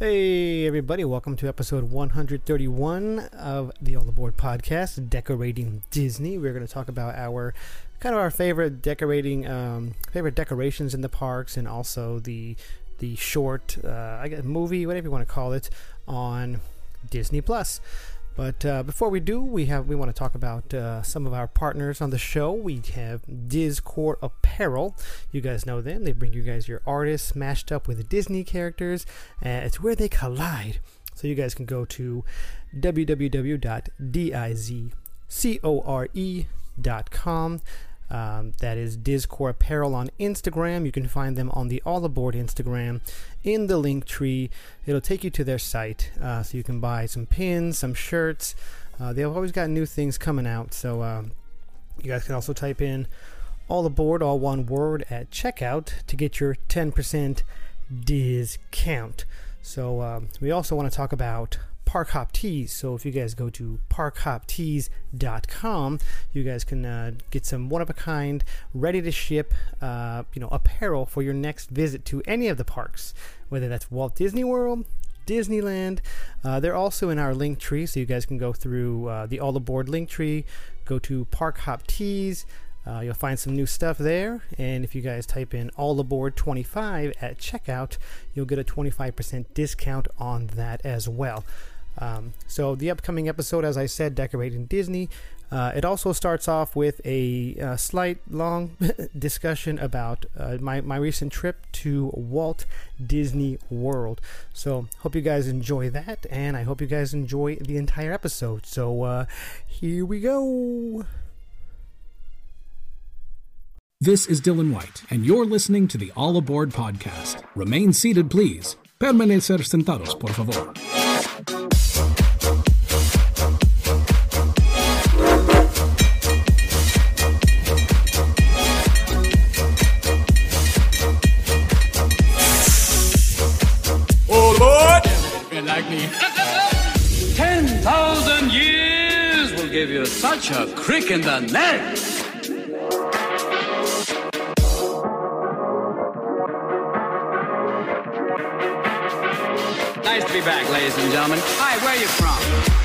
Hey, everybody, welcome to episode 131 of the All Aboard podcast, Decorating Disney. We're going to talk about our kind of our favorite decorating, um, favorite decorations in the parks, and also the the short, uh, I guess, movie, whatever you want to call it, on Disney Plus. But uh, before we do, we have we want to talk about uh, some of our partners on the show. We have Dizcore Apparel. You guys know them. They bring you guys your artists mashed up with Disney characters. and it's where they collide. So you guys can go to www.dizcore.com. Um, that is Dizcore Apparel on Instagram. You can find them on the All Aboard Instagram in the link tree. It'll take you to their site uh, so you can buy some pins, some shirts. Uh, they've always got new things coming out. So um, you guys can also type in All Aboard, all one word, at checkout to get your 10% discount. So um, we also want to talk about Park Hop Tees. So if you guys go to parkhoptees.com, you guys can uh, get some one of a kind, ready to ship, uh, you know, apparel for your next visit to any of the parks, whether that's Walt Disney World. Disneyland. Uh, they're also in our link tree, so you guys can go through uh, the All Aboard link tree, go to Park Hop Tees, uh, you'll find some new stuff there, and if you guys type in All Aboard 25 at checkout, you'll get a 25% discount on that as well. Um, so the upcoming episode, as I said, decorating Disney. Uh, it also starts off with a, uh, slight long discussion about uh, my, my recent trip to Walt Disney World. So, hope you guys enjoy that, and I hope you guys enjoy the entire episode. So, uh, here we go. This is Dylan White, and you're listening to the All Aboard podcast. Remain seated, please. Permanecer sentados, por favor. Give such a crick in the neck. Nice to be back, ladies and gentlemen. Hi, where are you from?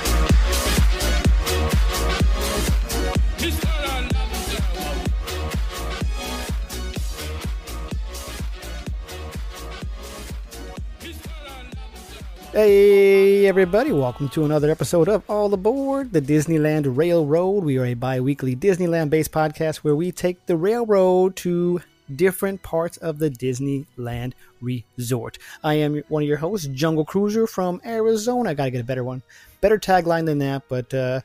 Hey, everybody, welcome to another episode of All Aboard the Disneyland Railroad. We are a bi weekly Disneyland based podcast where we take the railroad to different parts of the Disneyland resort. I am one of your hosts, Jungle Cruiser from Arizona. I got to get a better one, better tagline than that, but uh,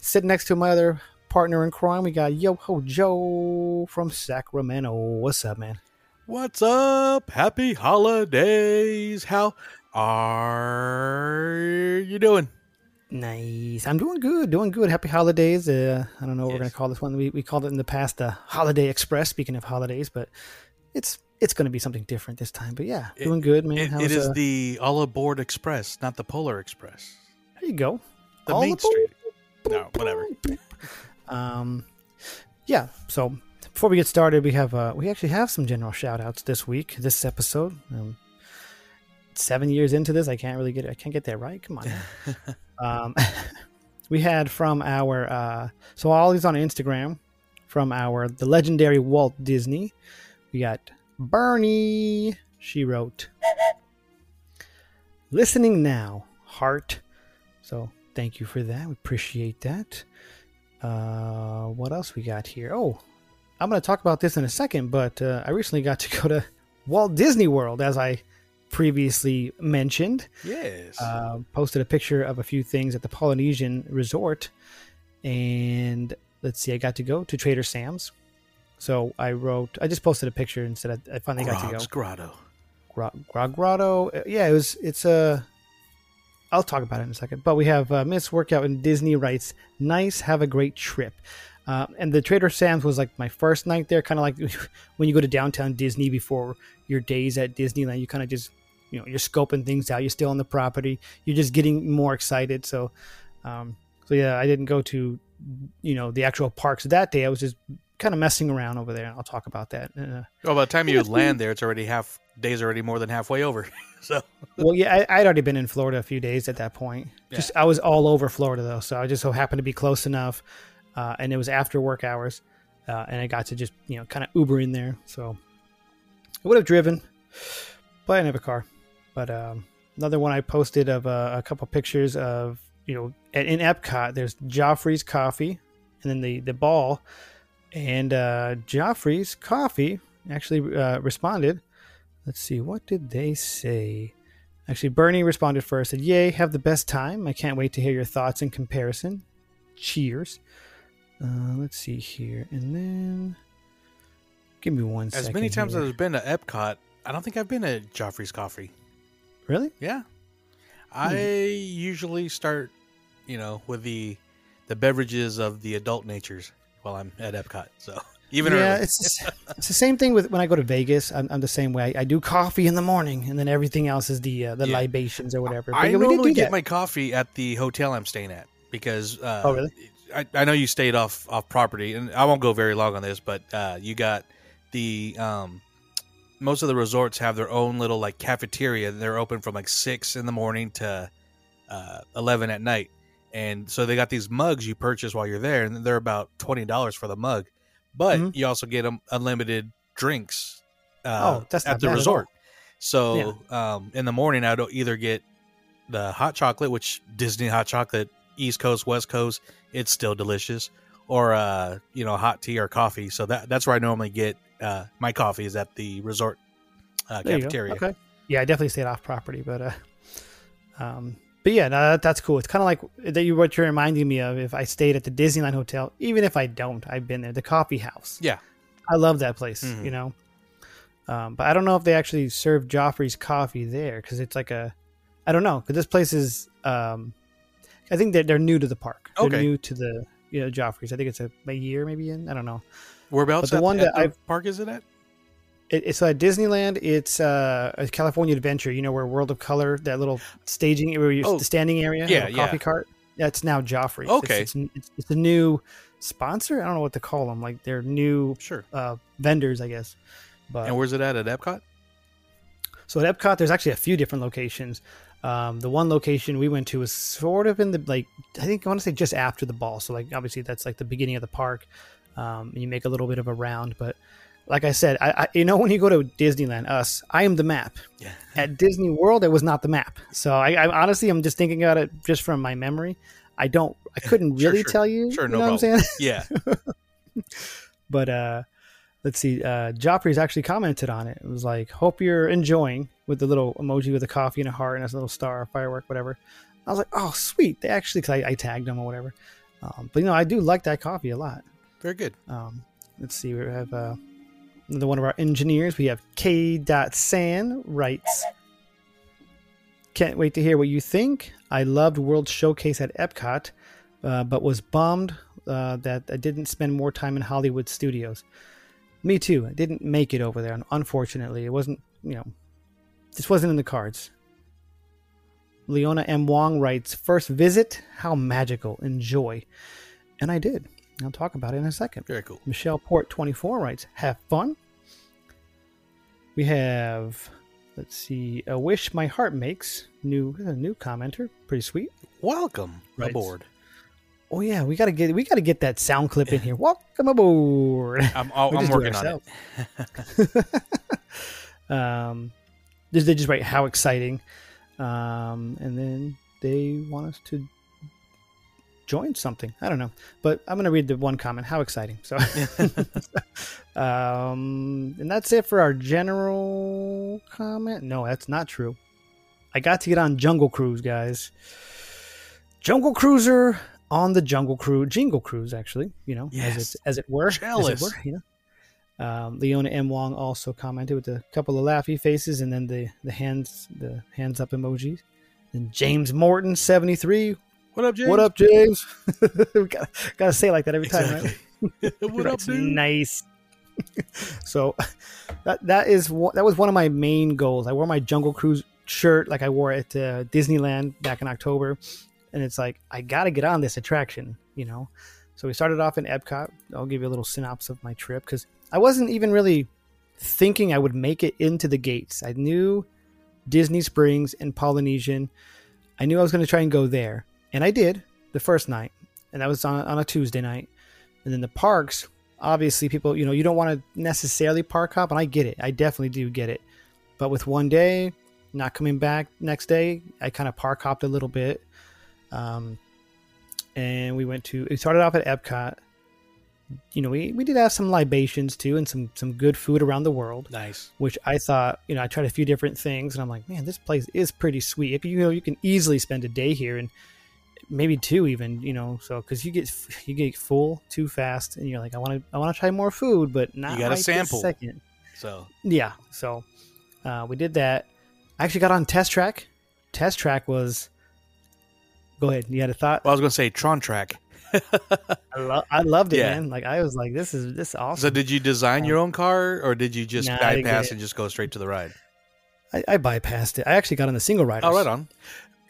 sitting next to my other partner in crime, we got Yo Ho Joe from Sacramento. What's up, man? What's up? Happy holidays. How are you doing? Nice. I'm doing good, doing good. Happy holidays. Uh, I don't know what we're gonna call this one. We, we called it in the past the Holiday Express. Speaking of holidays, but it's it's gonna be something different this time. But yeah, It- doing good, man. It, it is uh, the All Aboard Express, not the Polar Express. there you go. The All Main aboard. Street. No, whatever. Um, yeah. So before we get started, we have uh, we actually have some general shout outs this week, this episode. Um, seven years into this, I can't really get it. I can't get that right. Come on. um, we had from our uh, so all these on Instagram from our the legendary Walt Disney. We got Bernie. She wrote, "Listening now, heart." So thank you for that. We appreciate that. Uh, what else we got here? Oh, I'm going to talk about this in a second, but uh, I recently got to go to Walt Disney World, as I previously mentioned. Yes. Uh, posted a picture of a few things at the Polynesian Resort, and let's see, I got to go to Trader Sam's. So I wrote, I just posted a picture and said I, I finally got to go. Grog's Grotto. Gra- Grog Grotto. Uh, Yeah, it was. It's a. I'll talk about it in a second. But we have uh, Miss Workout in Disney writes, "Nice, have a great trip." Uh, and the Trader Sam's was like my first night there, kind of like when you go to downtown Disney before your days at Disneyland. You kind of just, you know, you're scoping things out. You're still on the property. You're just getting more excited. So, um, so yeah, I didn't go to, you know, the actual parks that day. I was just kind of messing around over there, and I'll talk about that. Uh, Well, by the time you land there, it's already half days already more than halfway over. so well, yeah, I, I'd already been in Florida a few days at that point. Just I was all over Florida though, so I just so happened to be close enough, uh, and it was after work hours, uh, and I got to just you know kind of Uber in there. So I would have driven, but I didn't have a car. But um, another one I posted of uh, a couple pictures of you know at, in Epcot. There's Joffrey's coffee, and then the the ball, and uh, Joffrey's coffee actually uh, responded. Let's see, what did they say? Actually, Bernie responded first. Said, "Yay, have the best time! I can't wait to hear your thoughts in comparison. Cheers." Uh, let's see here, and then give me one as many times here. as I've been to Epcot, I don't think I've been at Joffrey's Coffee. Really? Yeah, I usually start, you know, with the the beverages of the adult natures while I'm at Epcot. So even yeah, early. it's it's the same thing with when I go to Vegas. I'm, I'm the same way. I, do coffee in the morning, and then everything else is the uh, the Yeah. libations or whatever. But I yeah, normally get that. my coffee at the hotel I'm staying at because. Uh, Oh, really? I, I know you stayed off off property, and I won't go very long on this, but uh, you got the um, most of the resorts have their own little like cafeteria. They're open from like six in the morning to uh, eleven at night, and so they got these mugs you purchase while you're there, and they're about twenty dollars for the mug, but Mhm. you also get them unlimited drinks. Uh, Oh, that's at the bad at resort. So Yeah. um, in the morning, I'd either get the hot chocolate, which Disney hot chocolate, East Coast, West Coast, it's still delicious, or uh, you know, hot tea or coffee. So that that's where I normally get uh, my coffee is at the resort uh, There you go. cafeteria. Okay. Yeah, I definitely stayed off property, but uh, um, but yeah, no, that, that's cool. It's kind of like that. You what you're reminding me of. If I stayed at the Disneyland Hotel, even if I don't, I've been there. The coffee house. Yeah. I love that place. Mhm. You know. Um, but I don't know if they actually serve Joffrey's coffee there because it's like a, I don't know because this place is, um, I think they're they're new to the park. They're Okay. new to the you know Joffrey's. I think it's a, a year maybe in. I don't know. Whereabouts But the at, one at that the I've- park is it at? It, it's at Disneyland. It's uh, a California Adventure. You know where World of Color, that little staging where you Oh, the standing area, yeah, little coffee yeah. cart. That's now Joffrey's. Okay. it's, it's, it's, it's a new sponsor. I don't know what to call them. Like they're new Sure. uh, vendors, I guess. But And where's it at at Epcot? so at Epcot, there's actually a few different locations. Um, the one location we went to was sort of in the like I think I want to say just after the ball. So like obviously that's like the beginning of the park. Um, and you make a little bit of a round, but like I said, I, I you know when you go to Disneyland, us, I am the map. Yeah. At Disney World, it was not the map. So I, I honestly, I'm just thinking about it just from my memory. I don't, I couldn't really sure. tell you. Sure, you no know what I'm saying? Yeah. But uh, let's see. Uh, Joffrey's actually commented on it. It was like, "Hope you're enjoying." With the little emoji with a coffee and a heart and a little star, firework, whatever. I was like, "Oh, sweet!" They actually, cause I, I tagged them or whatever. Um, but you know, I do like that coffee a lot. Very good. Um, let's see. We have uh, another one of our engineers. We have K. San writes. Can't wait to hear what you think. I loved World Showcase at Epcot, uh, but was bummed uh, that I didn't spend more time in Hollywood studios. Me too. I didn't make it over there. Unfortunately, it wasn't. You know, this wasn't in the cards. Leona M. Wong writes, First visit, how magical. Enjoy. And I did. I'll talk about it in a second. Very cool. Michelle Port 24 writes, Have fun. We have, let's see, A Wish My Heart Makes. New a new commenter. Pretty sweet. Welcome Right. aboard. Oh yeah, we gotta get we gotta get that sound clip in here. Welcome aboard. I'm, I'll, I'm working on it. um, they they just write how exciting, um, and then they want us to join something. I don't know, but I'm gonna read the one comment. How exciting! So, um, and that's it for our general comment. No, that's not true. I got to get on Jungle Cruise, guys. Jungle Cruiser on the Jungle Cruise, Jingle Cruise, actually. You know, Yes. as it as it were, Jealous. as it were, you know. Um, Leona M. Wong also commented with a couple of laughy faces and then the, the hands the hands up emojis. And James Morton seventy three. What up, James? What up, James? we gotta, gotta say it like that every time, right? What up, dude? Nice. so that that is that was one of my main goals. I wore my Jungle Cruise shirt like I wore at uh, Disneyland back in October, and it's like I got to get on this attraction, you know. So we started off in Epcot. I'll give you a little synopsis of my trip because I wasn't even really thinking I would make it into the gates. I knew Disney Springs and Polynesian. I knew I was going to try and go there, and I did the first night, and that was on, on a Tuesday night. And then the parks, obviously, people, you know, you don't want to necessarily park hop, and I get it. I definitely do get it. But with one day, not coming back next day, I kind of park hopped a little bit. Um, and we went to, we started off at Epcot. You know, we, we did have some libations too and some, some good food around the world Nice. which I thought, you know, I tried a few different things, and I'm like, man, this place is pretty sweet. If you, you know, you can easily spend a day here, and maybe two even, you know, so because you get you get full too fast, and you're like, I want to I want to try more food, but not gotta right this sample. second. So Yeah, so uh, we did that. I actually got on test track. Test track was. Go ahead. You had a thought? well, I was gonna say Tron Track. I, lo- I loved it, Yeah. man. Like I was like, this is this is awesome. So did you design your own car, or did you just Nah, I didn't get bypass and just go straight to the ride? I, I bypassed it. I actually got on the single riders. Oh, right on.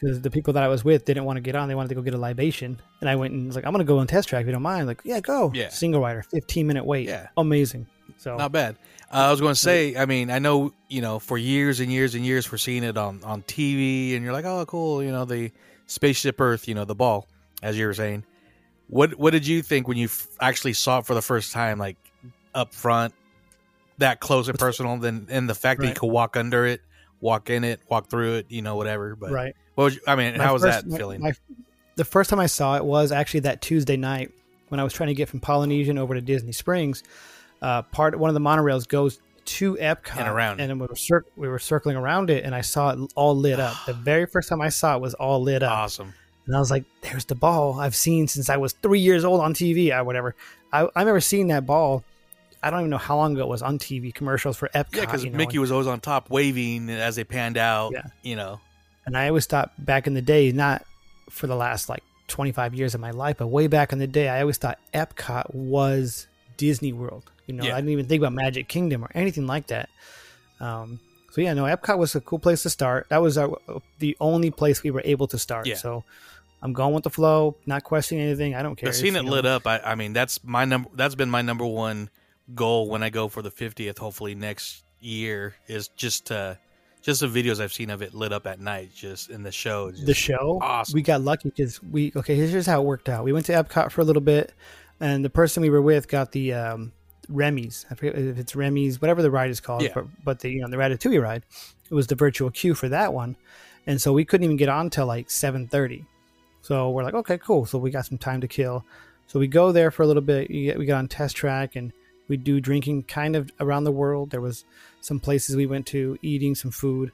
Because the people that I was with didn't want to get on. They wanted to go get a libation, and I went and was like, "I'm gonna go on test track if you don't mind." Like, yeah, go. Yeah. Single rider, 15 minute wait. Yeah. amazing. So Not bad. Uh, I was going to say, I mean, I know, you know, for years and years and years, we're seeing it on, on TV, and you're like, oh, cool, you know, the spaceship Earth, you know, the ball, as you were saying. What What did you think when you f- actually saw it for the first time, like up front, that close and personal, then and the fact that you could walk under it, walk in it, walk through it, you know, whatever. But right. what was you, I mean, My how was first- that feeling? my- the first time I saw it was actually that Tuesday night when I was trying to get from Polynesian over to Disney Springs. Uh, part one of the monorails goes to Epcot And around. and then we were cir- we were circling around it, and I saw it all lit up. the very first time I saw it was all lit up. awesome. And I was like, there's the ball I've seen since I was three years old on TV or whatever. I, I remember seeing that ball. I don't even know how long ago it was on TV commercials for Epcot. Yeah, because you know, Mickey was always on top, waving as they panned out. Yeah. you know. And I always thought back in the day, not for the last like 25 years of my life, but way back in the day, I always thought Epcot was Disney World. You know, Yeah. I didn't even think about Magic Kingdom or anything like that. Um, so yeah, no, Epcot was a cool place to start. That was our, the only place we were able to start. Yeah. So I'm going with the flow, not questioning anything. I don't care. It's, it know, lit up, I, I mean, that's my number. That's been my number one goal when I go for the fiftieth. Hopefully next year is just uh just the videos I've seen of it lit up at night, just in the show. The show. awesome. We got lucky because we okay. Here's how it worked out. We went to Epcot for a little bit, and the person we were with got the um, Remy's. I forget if it's Remy's, whatever the ride is called. Yeah. But, but the you know the Ratatouille ride, it was the virtual queue for that one, and so we couldn't even get on till like seven thirty. So we're like, okay, cool. So we got some time to kill. So we go there for a little bit. You get- We got on test track and we do drinking kind of around the world. There was some places we went to, eating some food.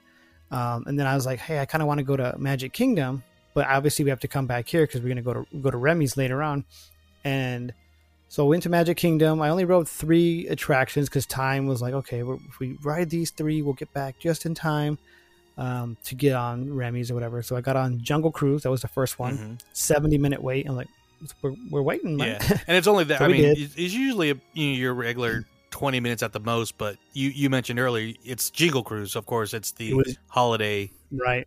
Um, and then I was like, hey, I kind of want to go to Magic Kingdom, but obviously we have to come back here because we're gonna go to go to Remy's later on. And so I went to Magic Kingdom. I only rode three attractions because time was like, okay, we're, if we ride these three, we'll get back just in time um, to get on Remy's or whatever. So I got on Jungle Cruise. That was the first one. Mhm. 70 minute wait. I'm like, we're, we're waiting. man. Yeah, and it's only that. So I mean, did. it's usually a, you know, your regular twenty minutes at the most. But you you mentioned earlier, it's Jingle Cruise. Of course, it's the It was- holiday. right.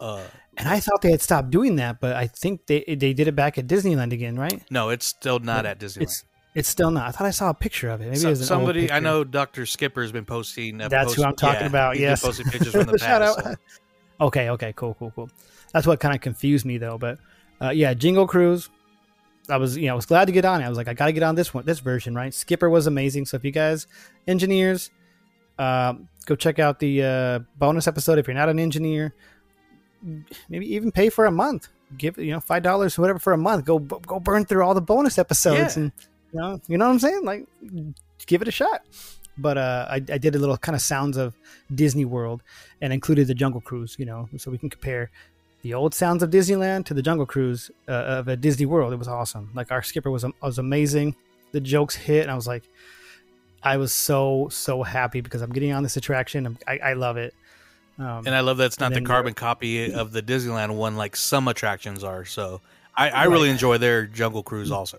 Uh, And I thought they had stopped doing that, but I think they they did it back at Disneyland again, right? no, it's still not at Disneyland. It's it's still not. I thought I saw a picture of it. Maybe So- it was somebody I know, Doctor Skipper's been posting. Uh, That's who I'm talking about, he's yes. posting pictures from the Shout past. out. so- Okay, okay, cool, cool, cool. That's what kind of confused me though. But uh, yeah, Jingle Cruise. I was, you know, I was glad to get on it. I was like, I got to get on this one, this version, right? Skipper was amazing. So if you guys, engineers, um, go check out the uh, bonus episode. If you're not an engineer, maybe even pay for a month. Give you know five dollars whatever for a month. Go go burn through all the bonus episodes Yeah. and you know you know what I'm saying. Like, give it a shot. But uh, I, I did a little kind of sounds of Disney World and included the Jungle Cruise. You know, so we can compare the old sounds of Disneyland to the Jungle Cruise uh, of a Disney World. It was awesome. Like our skipper was was amazing. The jokes hit, and I was like, I was so so happy because I'm getting on this attraction. I'm, I, I love it. Um, And I love that it's not the carbon copy of the Disneyland one like some attractions are. So I, I really enjoy their Jungle Cruise also.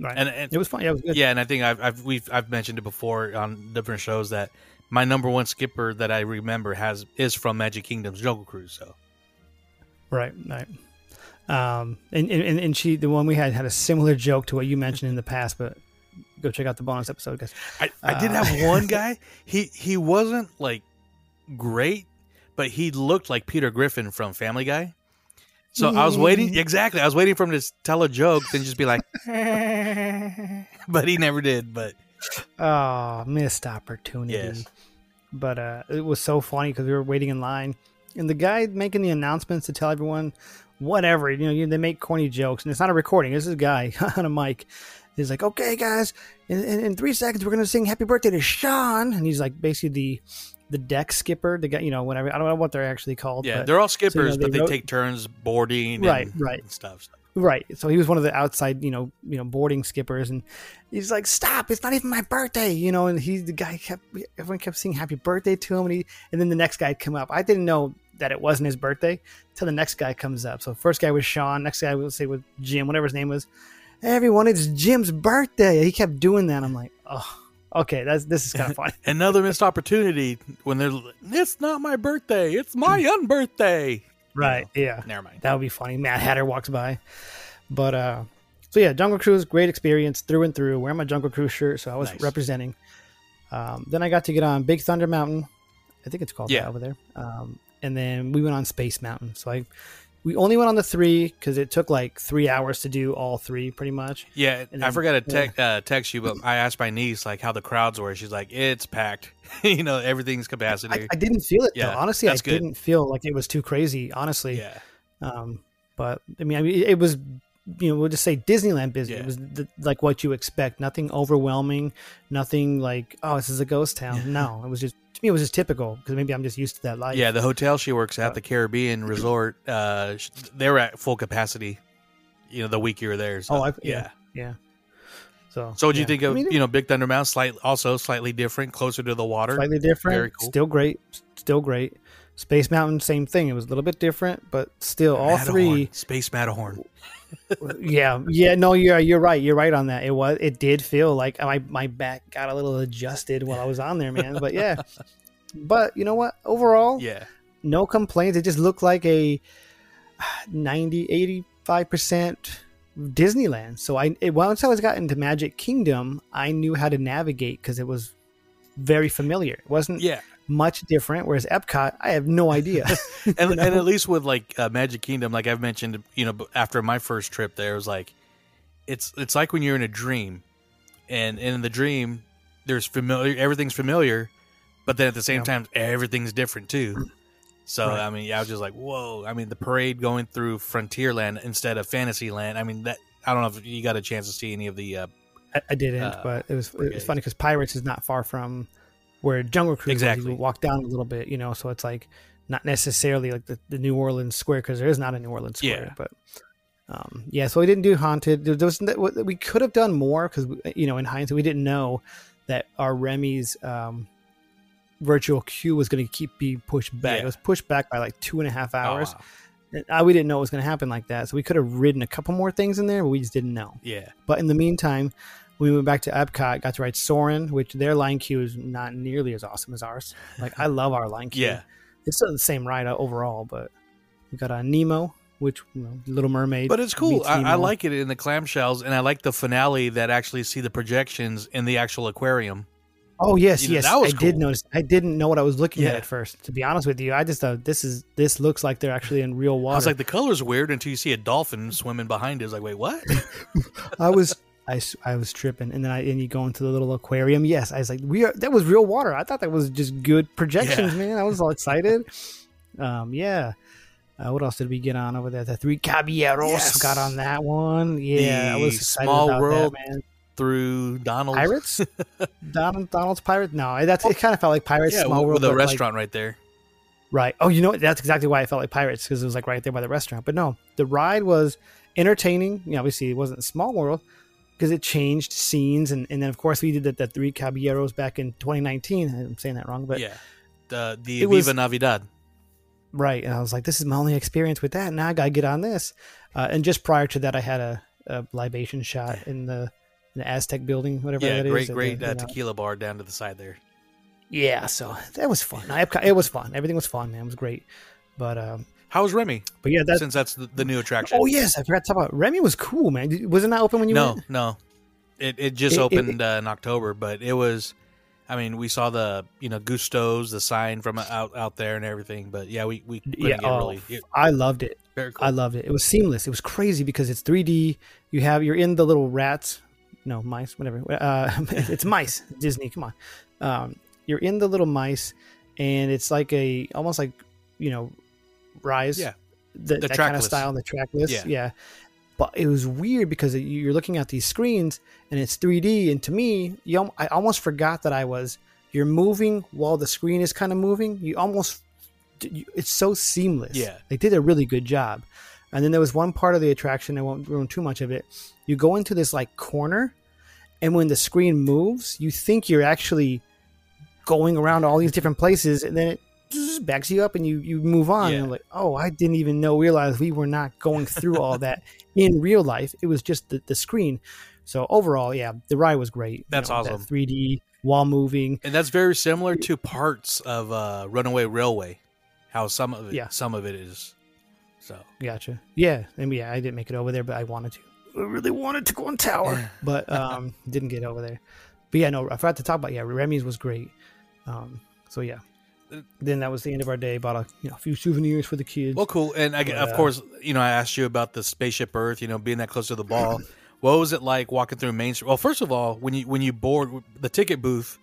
right. And, and it was fun. Yeah, it was good. yeah, and I think I've, I've we've I've mentioned it before on different shows that my number one skipper that I remember has is from Magic Kingdom's Jungle Cruise. So Right, right. Um, and, and and she, the one we had, had a similar joke to what you mentioned in the past, but go check out the bonus episode, guys. I, I did Uh, have one guy. He he wasn't like great, but he looked like Peter Griffin from Family Guy. So I was waiting exactly. I was waiting for him to tell a joke, then just be like, but he never did. But Oh, missed opportunity. Yes. But uh, it was so funny because we were waiting in line, and the guy making the announcements to tell everyone whatever. You know, they make corny jokes, and it's not a recording. This is a guy on a mic. He's like, "Okay, guys, in, in, in three seconds, we're gonna sing Happy Birthday to Sean," and he's like, basically the the deck skipper, the guy, you know, whatever. I don't know what they're actually called. yeah, but- they're all so, you know, skippers, but they they wrote- take turns boarding, and, Right, right. and stuff. So- Right. So he was one of the outside, you know, you know, boarding skippers, and he's like, "Stop! It's not even my birthday," you know. And he, the guy kept, everyone kept singing "Happy Birthday" to him, and he, and then the next guy come up. I didn't know that it wasn't his birthday until the next guy comes up. So first guy was Sean, next guy would say was Jim, whatever his name was. Everyone, it's Jim's birthday. He kept doing that. I'm like, oh, okay, that's this is kind of funny. Another missed opportunity when they're. It's not my birthday. It's my unbirthday. right? Yeah. Never mind. That would be funny. Mad Hatter walks by. But uh so yeah, Jungle Cruise, great experience through and through. Wearing my Jungle Cruise shirt, so I was Nice. representing. Um, then I got to get on Big Thunder Mountain. I think it's called Yeah. that over there. Um, and then we went on Space Mountain. So I we only went on the three because it took like three hours to do all three, pretty much. Yeah, And I forgot to te- uh, text you, but I asked my niece like how the crowds were. She's like, "It's packed. you know, everything's capacity." I, I didn't feel it Yeah, though. Honestly, I good. didn't feel like it was too crazy. Honestly, yeah, Um, but I mean, I mean, it was, you know, we'll just say Disneyland busy. Yeah. It was the, like what you expect. Nothing overwhelming. Nothing like, oh, this is a ghost town. No, it was just me, it was just typical because maybe I'm just used to that life. yeah. The hotel she works at, Uh, the Caribbean Resort, uh, they're at full capacity. You know, the week you were there. So, Oh, I, yeah. yeah, yeah. So, So, what do yeah. you think I of mean, you know Big Thunder Mountain? Slight, also slightly different, closer to the water. slightly different. Very cool. Still great. Still great. Space Mountain, same thing. It was a little bit different, but still, all Matterhorn, three. Space Matterhorn. yeah, yeah. No, you're you're right. You're right on that. It was. It did feel like my my back got a little adjusted while I was on there, man. But yeah. But you know what? Overall, Yeah, no complaints. It just looked like a 90, 85% Disneyland. So I it, once I was got into Magic Kingdom, I knew how to navigate because it was very familiar. It wasn't yeah. Much different. Whereas Epcot, I have no idea. and, and at least with like uh, Magic Kingdom, like I've mentioned, you know, after my first trip there, it was like it's it's like when you're in a dream, and in the dream, there's familiar, everything's familiar, but then at the same Yeah. time, everything's different too. So Right. I mean, yeah, I was just like, whoa! I mean, the parade going through Frontierland instead of Fantasyland. I mean, that I don't know if you got a chance to see any of the uh, I, I didn't, Uh, but it was it was funny because Pirates is not far from where Jungle Cruise. Exactly. You walk down a little bit, you know, so it's like not necessarily like the, the New Orleans Square because there is not a New Orleans Square, Yeah. but. Um, yeah, so we didn't do haunted. There, there was we could have done more because you know in hindsight we didn't know that our Remy's um, virtual queue was going to keep being pushed back. Yeah. It was pushed back by like two and a half oh, hours. wow. I, we didn't know it was going to happen like that, so we could have ridden a couple more things in there, but we just didn't know. Yeah, But in the meantime, we went back to Epcot, got to ride Soarin', which their line queue is not nearly as awesome as ours. Like I love our line queue. yeah, It's still the same ride uh, overall, but we got a Nemo, which you know, Little Mermaid. but it's cool. I, I like it in the clamshells, and I like the finale that actually see the projections in the actual aquarium. Oh yes, You know, yes. was I did notice. I didn't know what I was looking at Yeah. at first. To be honest with you, I just thought this is this looks like they're actually in real water. I was like, the color's weird until you see a dolphin swimming behind it. It's like, wait, what? I was I, I was tripping, and then I and you go into the little aquarium. Yes, I was like, we are that was real water. I thought that was just good projections, Yeah. man. I was all excited. Um, yeah. Uh, what else did we get on over there? The three caballeros Yes. got on that one. Yeah, I was excited Small about World that, man. Through Donald's Pirates, Donald, Donald's Pirates. No, that's it. Kind of felt like Pirates. yeah, Small World, with a but, like, restaurant right there. Right. Oh, you know what? That's exactly why I felt like Pirates because it was like right there by the restaurant. But no, the ride was entertaining. You know, obviously, it wasn't small world because it changed scenes, and, and then of course we did the, the three caballeros back in 2019. I'm saying that wrong, but yeah, the the Viva was- Navidad. right. And I was like, this is my only experience with that. Now I gotta get on this. Uh, and just prior to that, I had a, a libation shot in the, in the Aztec building, whatever Yeah, that is. great, at great the- uh, tequila bar down to the side there. Yeah, so that was fun. I, it was fun. Everything was fun, man. It was great. But um, How's Remy? But yeah, that's Since that's the, the new attraction. oh yes, I forgot to talk about Remy was cool, man. Wasn't that open when you no, went? no. It it just It- it- opened uh, in October, but it was. I mean, we saw the you know Gusteau's the sign from out out there and everything, but yeah, we we Yeah, oh, really it- I loved it. very cool. I loved it. It was seamless. It was crazy because it's 3D. You have you're in the little rats, no mice, whatever. Uh, it's mice. Disney, come on. Um, you're in the little mice, and it's like a almost like you know, Rise. Yeah. the, The that kind of trackless. style, the trackless. Yeah. yeah. But it was weird because you're looking at these screens and it's 3D, and to me, you I almost forgot that I was. You're moving while the screen is kind of moving. You almost it's so seamless. Yeah. They did a really good job. And then there was one part of the attraction, I won't ruin too much of it. You go into this like corner, and when the screen moves, you think you're actually going around all these different places, and then it backs you up and you, you move on. Yeah. And like, oh, I didn't even know, realize we were not going through all that in real life. It was just the, the screen. So overall, yeah, the ride was great. That's that awesome. 3D while moving. and that's very similar to parts of uh, Runaway Railway. How some of it, Yeah. some of it is. So Gotcha. Yeah, and yeah, I didn't make it over there, but I wanted to. I really wanted to go on tower, but um, didn't get over there. But yeah, no, I forgot to talk about. Yeah, Remy's was great. Um, so yeah, then that was the end of our day. Bought a you know a few souvenirs for the kids. well, cool. And I, But, of uh, course, you know, I asked you about the spaceship Earth. You know, being that close to the ball. what was it like walking through Main Street? Well, first of all, when you when you board the ticket booth,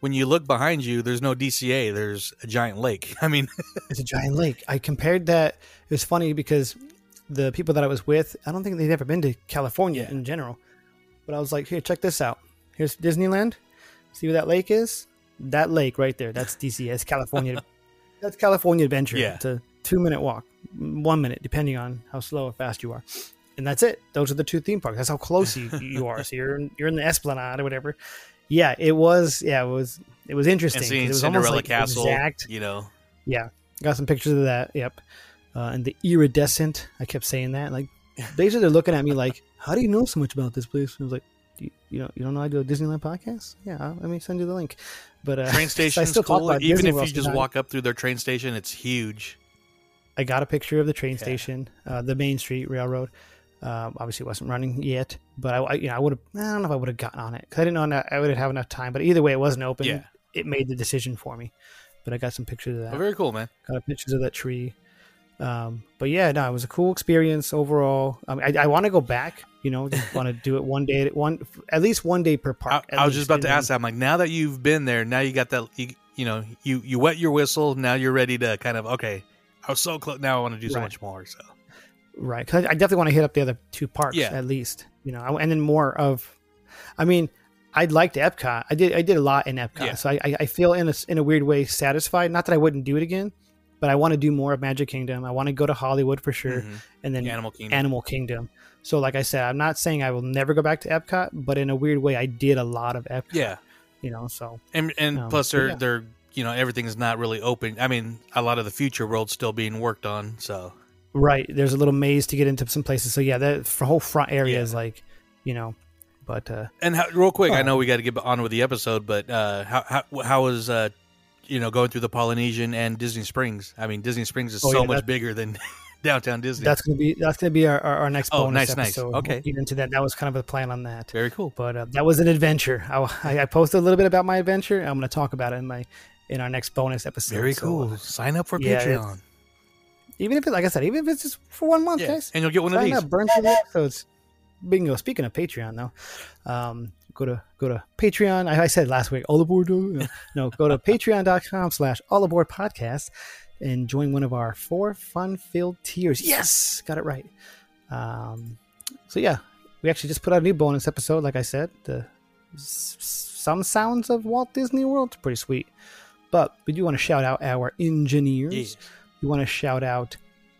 when you look behind you, there's no DCA. There's a giant lake. I mean, It's a giant lake. I compared that. It was funny because the people that I was with, I don't think they'd ever been to California Yeah. in general. But I was like, here, check this out. Here's Disneyland. See where that lake is? That lake right there. That's DC. That's California. that's California Adventure. Yeah. It's a two minute walk, one minute, depending on how slow or fast you are. And that's it. Those are the two theme parks. That's how close you, you are. So you're in, you're in the Esplanade or whatever. Yeah, it was. Yeah, it was. It was interesting. and 'cause seeing it was almost Cinderella like Castle. Exact, You know, yeah, got some pictures of that. Yep, uh, and the iridescent. I kept saying that. Like, basically, they're looking at me like, "How do you know so much about this place?" And I was like, "You, you know, you don't know I do a Disneyland podcast? Yeah, let me send you the link." But uh, train I station's still talk cool. Even if World you just walk up through their train station, it's huge. I got a picture of the train station, uh, the Main Street Railroad. Um, obviously, it wasn't running yet, but I, I you know, I would have. I don't know if I would have gotten on it because I didn't know I would have enough time. But either way, it wasn't open. Yeah. It made the decision for me. But I got some pictures of that. Oh, very cool, man. got pictures of that tree. Um, but yeah, no, it was a cool experience overall. I, mean, I, I want to go back. You know, want to do it one day, at one at least one day per I, park. at I was least, just about and to ask that. I'm like, now that you've been there, now you got that. You, you know, you you wet your whistle. Now you're ready to kind of okay. I was so close. Now I want to do so Right. much more. So right? 'Cause I I definitely want to hit up the other two parks Yeah. at least. You know, and then more of. I mean, I liked Epcot. I did. I did a lot in Epcot, Yeah. so I, I I feel in a in a weird way satisfied. Not that I wouldn't do it again, but I want to do more of Magic Kingdom. I want to go to Hollywood for sure, Mhm. and then Animal Kingdom. Animal Kingdom. So, like I said, I'm not saying I will never go back to Epcot, but in a weird way, I did a lot of Epcot. yeah, You know, so and and Um, plus they're yeah. they're you know everything's not really open. I mean, a lot of the future world's still being worked on. So right. There's a little maze to get into some places. So yeah, that whole front area Yeah. is like, you know, but uh, and how, real quick, I Oh. know we got to get on with the episode, but uh, how how how was uh you know going through the Polynesian and Disney Springs? I mean, Disney Springs is Oh, so yeah, much bigger than downtown Disney. that's gonna be that's gonna be our, our, our next Oh, bonus nice, nice. episode. Okay. We'll get into that. That was kind of a plan on that. very cool. But uh, that was an adventure. I, I, posted a little bit about my adventure. I'm to talk about it in my in our next bonus episode. Very So, cool. Sign up for yeah, Patreon. even if it, like I said, even if it's just for one month, Yeah, guys. and you'll get one of Sign these. up, burn through the episodes. Bingo. Speaking of Patreon, though, um, go to go to Patreon. I, I said last week, all aboard. No, go to patreon.com slash all aboard podcast and join one of our four fun filled tiers. Yes, got it right. Um, so yeah, we actually just put out a new bonus episode. Like I said, the s- some sounds of Walt Disney World. It's pretty sweet. But we do want to shout out our engineers. Yes. We want to shout out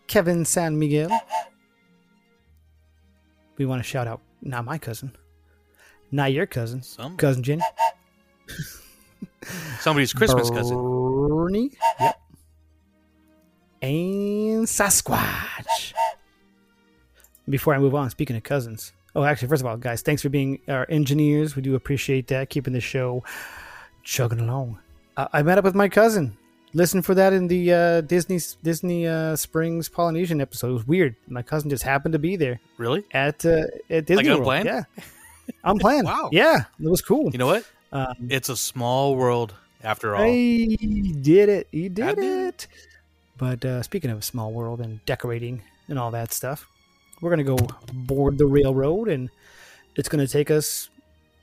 Kevin San Miguel. We want to shout out not my cousin, not your cousin, Some- cousin Jenny, Somebody's Christmas cousin. Bernie, yep, and Sasquatch. Before I move on, speaking of cousins, oh, actually, first of all, guys, thanks for being our engineers. We do appreciate that, keeping the show chugging along. Uh, I met up with my cousin listen for that in the uh, Disney Disney uh, Springs Polynesian episode. It was weird. My cousin just happened to be there Really? at uh, at Disney World. unplanned? Yeah, unplanned. Wow. Yeah, it was cool. You know what? Um, It's a small world after all. He did it. He did, did. it. But uh, speaking of a small world and decorating and all that stuff, we're gonna go board the railroad, and it's gonna take us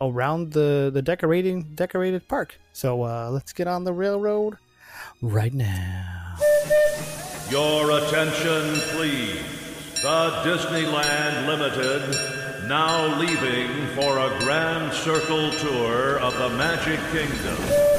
around the the decorating decorated park. So uh, let's get on the railroad right now. Your attention, please. The Disneyland Limited now leaving for a grand circle tour of the Magic Kingdom.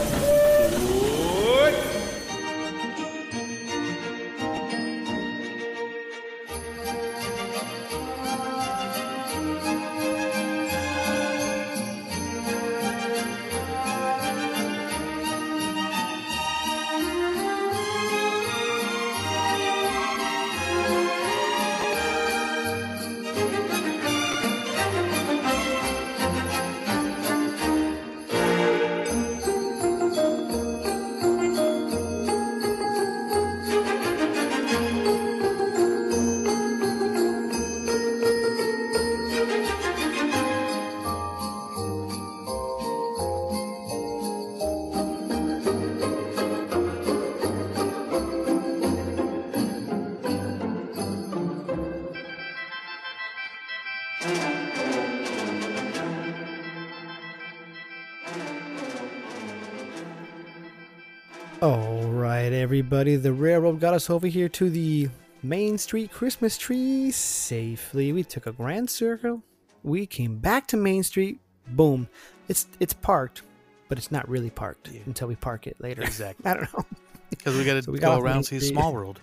Everybody. The railroad got us over here to the Main Street Christmas tree safely. We took a grand circle. We came back to Main Street. Boom. It's it's parked, but it's not really parked until we park it later. Exactly. I don't know. Because we got to So we got go around and see. Small World.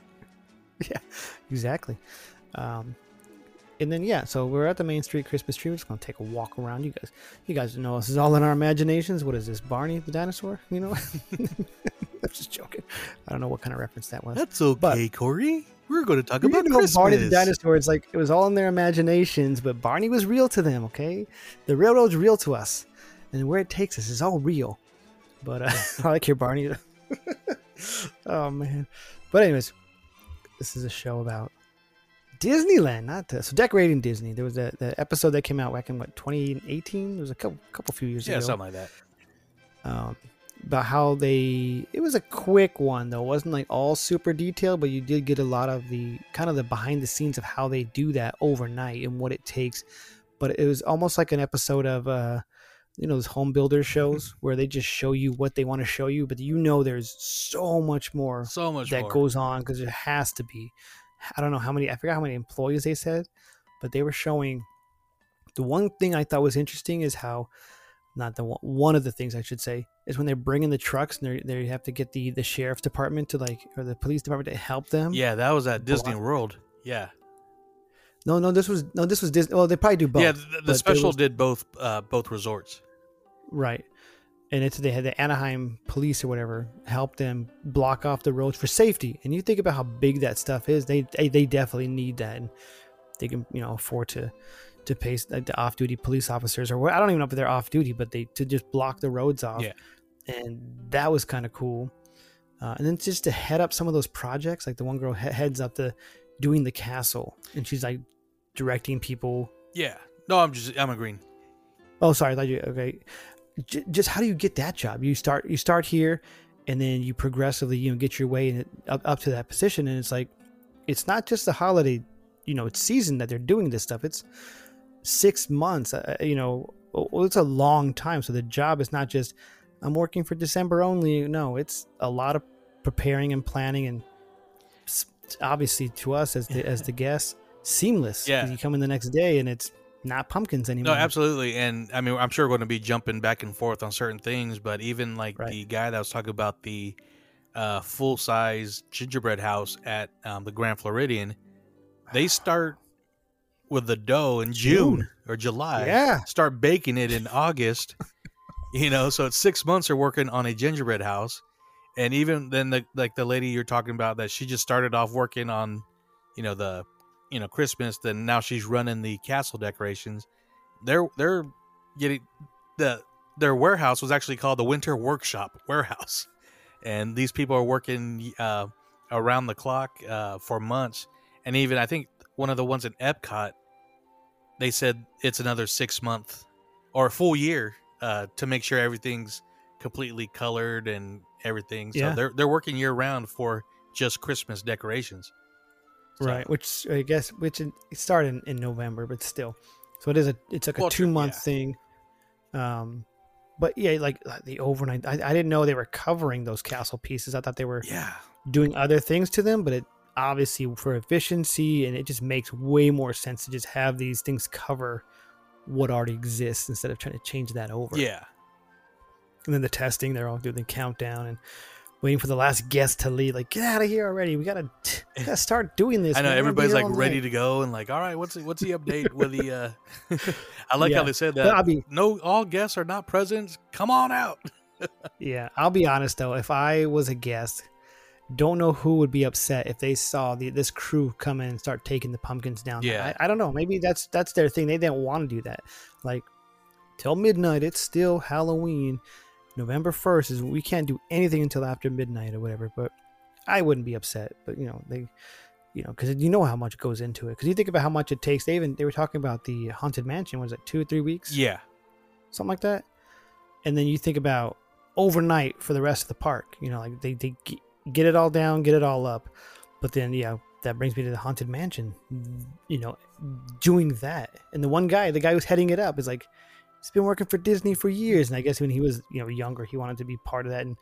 yeah, exactly. Um, and then yeah, so we're at the Main Street Christmas tree. We're just gonna take a walk around. You guys, you guys know this is all in our imaginations. What is this, Barney the dinosaur? You know, I'm just joking. I don't know what kind of reference that was. That's okay, But- Corey. We're going to talk about know, Christmas. Barney the dinosaur. It's like it was all in their imaginations, but Barney was real to them. Okay, the railroad's real to us, and where it takes us is all real. But uh, I like your Barney. oh man. But anyways, this is a show about Disneyland, not the, so decorating Disney. There was a the episode that came out back in what 2018. There was a couple couple few years Yeah, ago Yeah, something like that. um, about how they it was a quick one though. It wasn't like all super detailed but you did get a lot of the kind of the behind the scenes of how they do that overnight and what it takes. But it was almost like an episode of uh you know those home builder shows where they just show you what they want to show you but you know there's so much more So much that more. goes on because it has to be. I don't know how many i forgot how many employees they said but they were showing the one thing i thought was interesting is how not the one, one of the things i should say is when they're bringing the trucks and they they have to get the the sheriff's department to like or the police department to help them yeah, that was at Disney lot. World. Yeah. no no this was no this was disney well they probably do both yeah, the, the special was- did both uh, both resorts. Right. And it's they had the Anaheim police or whatever help them block off the roads for safety. And you think about how big that stuff is, they they, they definitely need that, and they can you know afford to to pace the off duty police officers or I don't even know if they're off duty, but they to just block the roads off. Yeah. And that was kind of cool. Uh, and then just to head up some of those projects, like the one girl he- heads up the doing the castle, and she's like directing people Yeah. No, I'm just I'm agreeing. Oh, sorry. I thought you okay. J- just how do you get that job? You start you start here, and then you progressively you know get your way in it, up up to that position, and it's like it's not just the holiday, you know, it's season that they're doing this stuff. It's six months. Uh, you know, it's a long time. So the job is not just I'm working for December only. No, it's a lot of preparing and planning, and obviously to us as the as the guests, seamless. Yeah. you come in the next day and it's not pumpkins anymore. No, absolutely. And I mean, I'm sure we're going to be jumping back and forth on certain things, but even like Right. the guy that was talking about the uh, full size gingerbread house at um, the Grand Floridian, they start with the dough in June, June. or July. Yeah. Start baking it in August. You know, so it's six months they're working on a gingerbread house. And even then, the like the lady you're talking about that she just started off working on, you know, the, you know, Christmas. Then now she's running the castle decorations. They're they're getting the their warehouse was actually called the Winter Workshop Warehouse, and these people are working uh, around the clock uh, for months. And even I think one of the ones in Epcot, they said it's another six month or a full year uh, to make sure everything's completely colored and everything. So Yeah. they're they're working year round for just Christmas decorations. So- right? Which I guess which it it started in, in November, but still, so it is a it's like a Well, true, two month yeah. thing. Um, but yeah, like the overnight, I, I didn't know they were covering those castle pieces. I thought they were Yeah. doing other things to them, but it obviously for efficiency and it just makes way more sense to just have these things cover what already exists instead of trying to change that over. Yeah. And then the testing, they're all doing the countdown and waiting for the last guest to leave. Like, get out of here already. We gotta, we gotta start doing this. I know man. We're gonna be everybody's like ready night." to go and like, all right, what's the, what's the update with the? uh I like Yeah. how they said that. Be- no, all guests are not present. Come on out. Yeah, I'll be honest though. If I was a guest, don't know who would be upset if they saw the this crew come in and start taking the pumpkins down. Yeah. I, I don't know. Maybe that's that's their thing. They didn't want to do that. Like till midnight, it's still Halloween. November first is we can't do anything until after midnight or whatever. But I wouldn't be upset. But you know they, you know, because you know how much goes into it. Because you think about how much it takes. They even they were talking about the haunted mansion. Was it two or three weeks? Yeah. something like that. And then you think about overnight for the rest of the park. You know, like they, they get it all down, get it all up. But then, yeah, that brings me to the Haunted Mansion. You know, doing that. And the one guy, the guy who's heading it up, is like, he's been working for Disney for years. And I guess when he was, you know, younger, he wanted to be part of that. And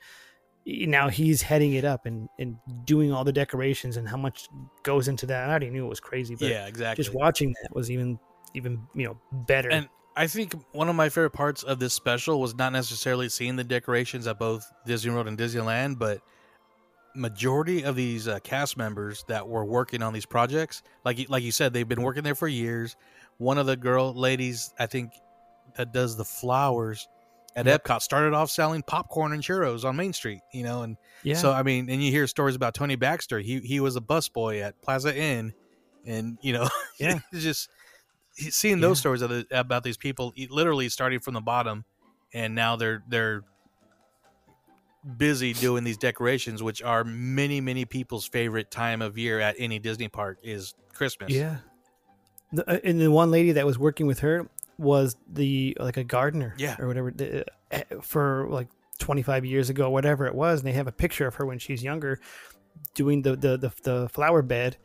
now he's heading it up and, and doing all the decorations and how much goes into that. I already knew it was crazy, but yeah. Exactly. just watching that was even, even, you know, better. And I think one of my favorite parts of this special was not necessarily seeing the decorations at both Disney World and Disneyland, but majority of these uh, cast members that were working on these projects, like you- like you said, they've been working there for years. One of the girl ladies, I think, that does the flowers at Epcot, started off selling popcorn and churros on Main Street. You know, and yeah. so I mean, and you hear stories about Tony Baxter. He he was a busboy at Plaza Inn, and you know, Yeah. just seeing those Yeah. stories of the, about these people, literally starting from the bottom, and now they're they're busy doing these decorations, which are many many people's favorite time of year at any Disney park is Christmas. Yeah. The, uh, and the one lady that was working with her was the like a gardener, Yeah. or whatever, the, uh, for like 25 years ago, whatever it was. And they have a picture of her when she's younger, doing the the the, the flower bed,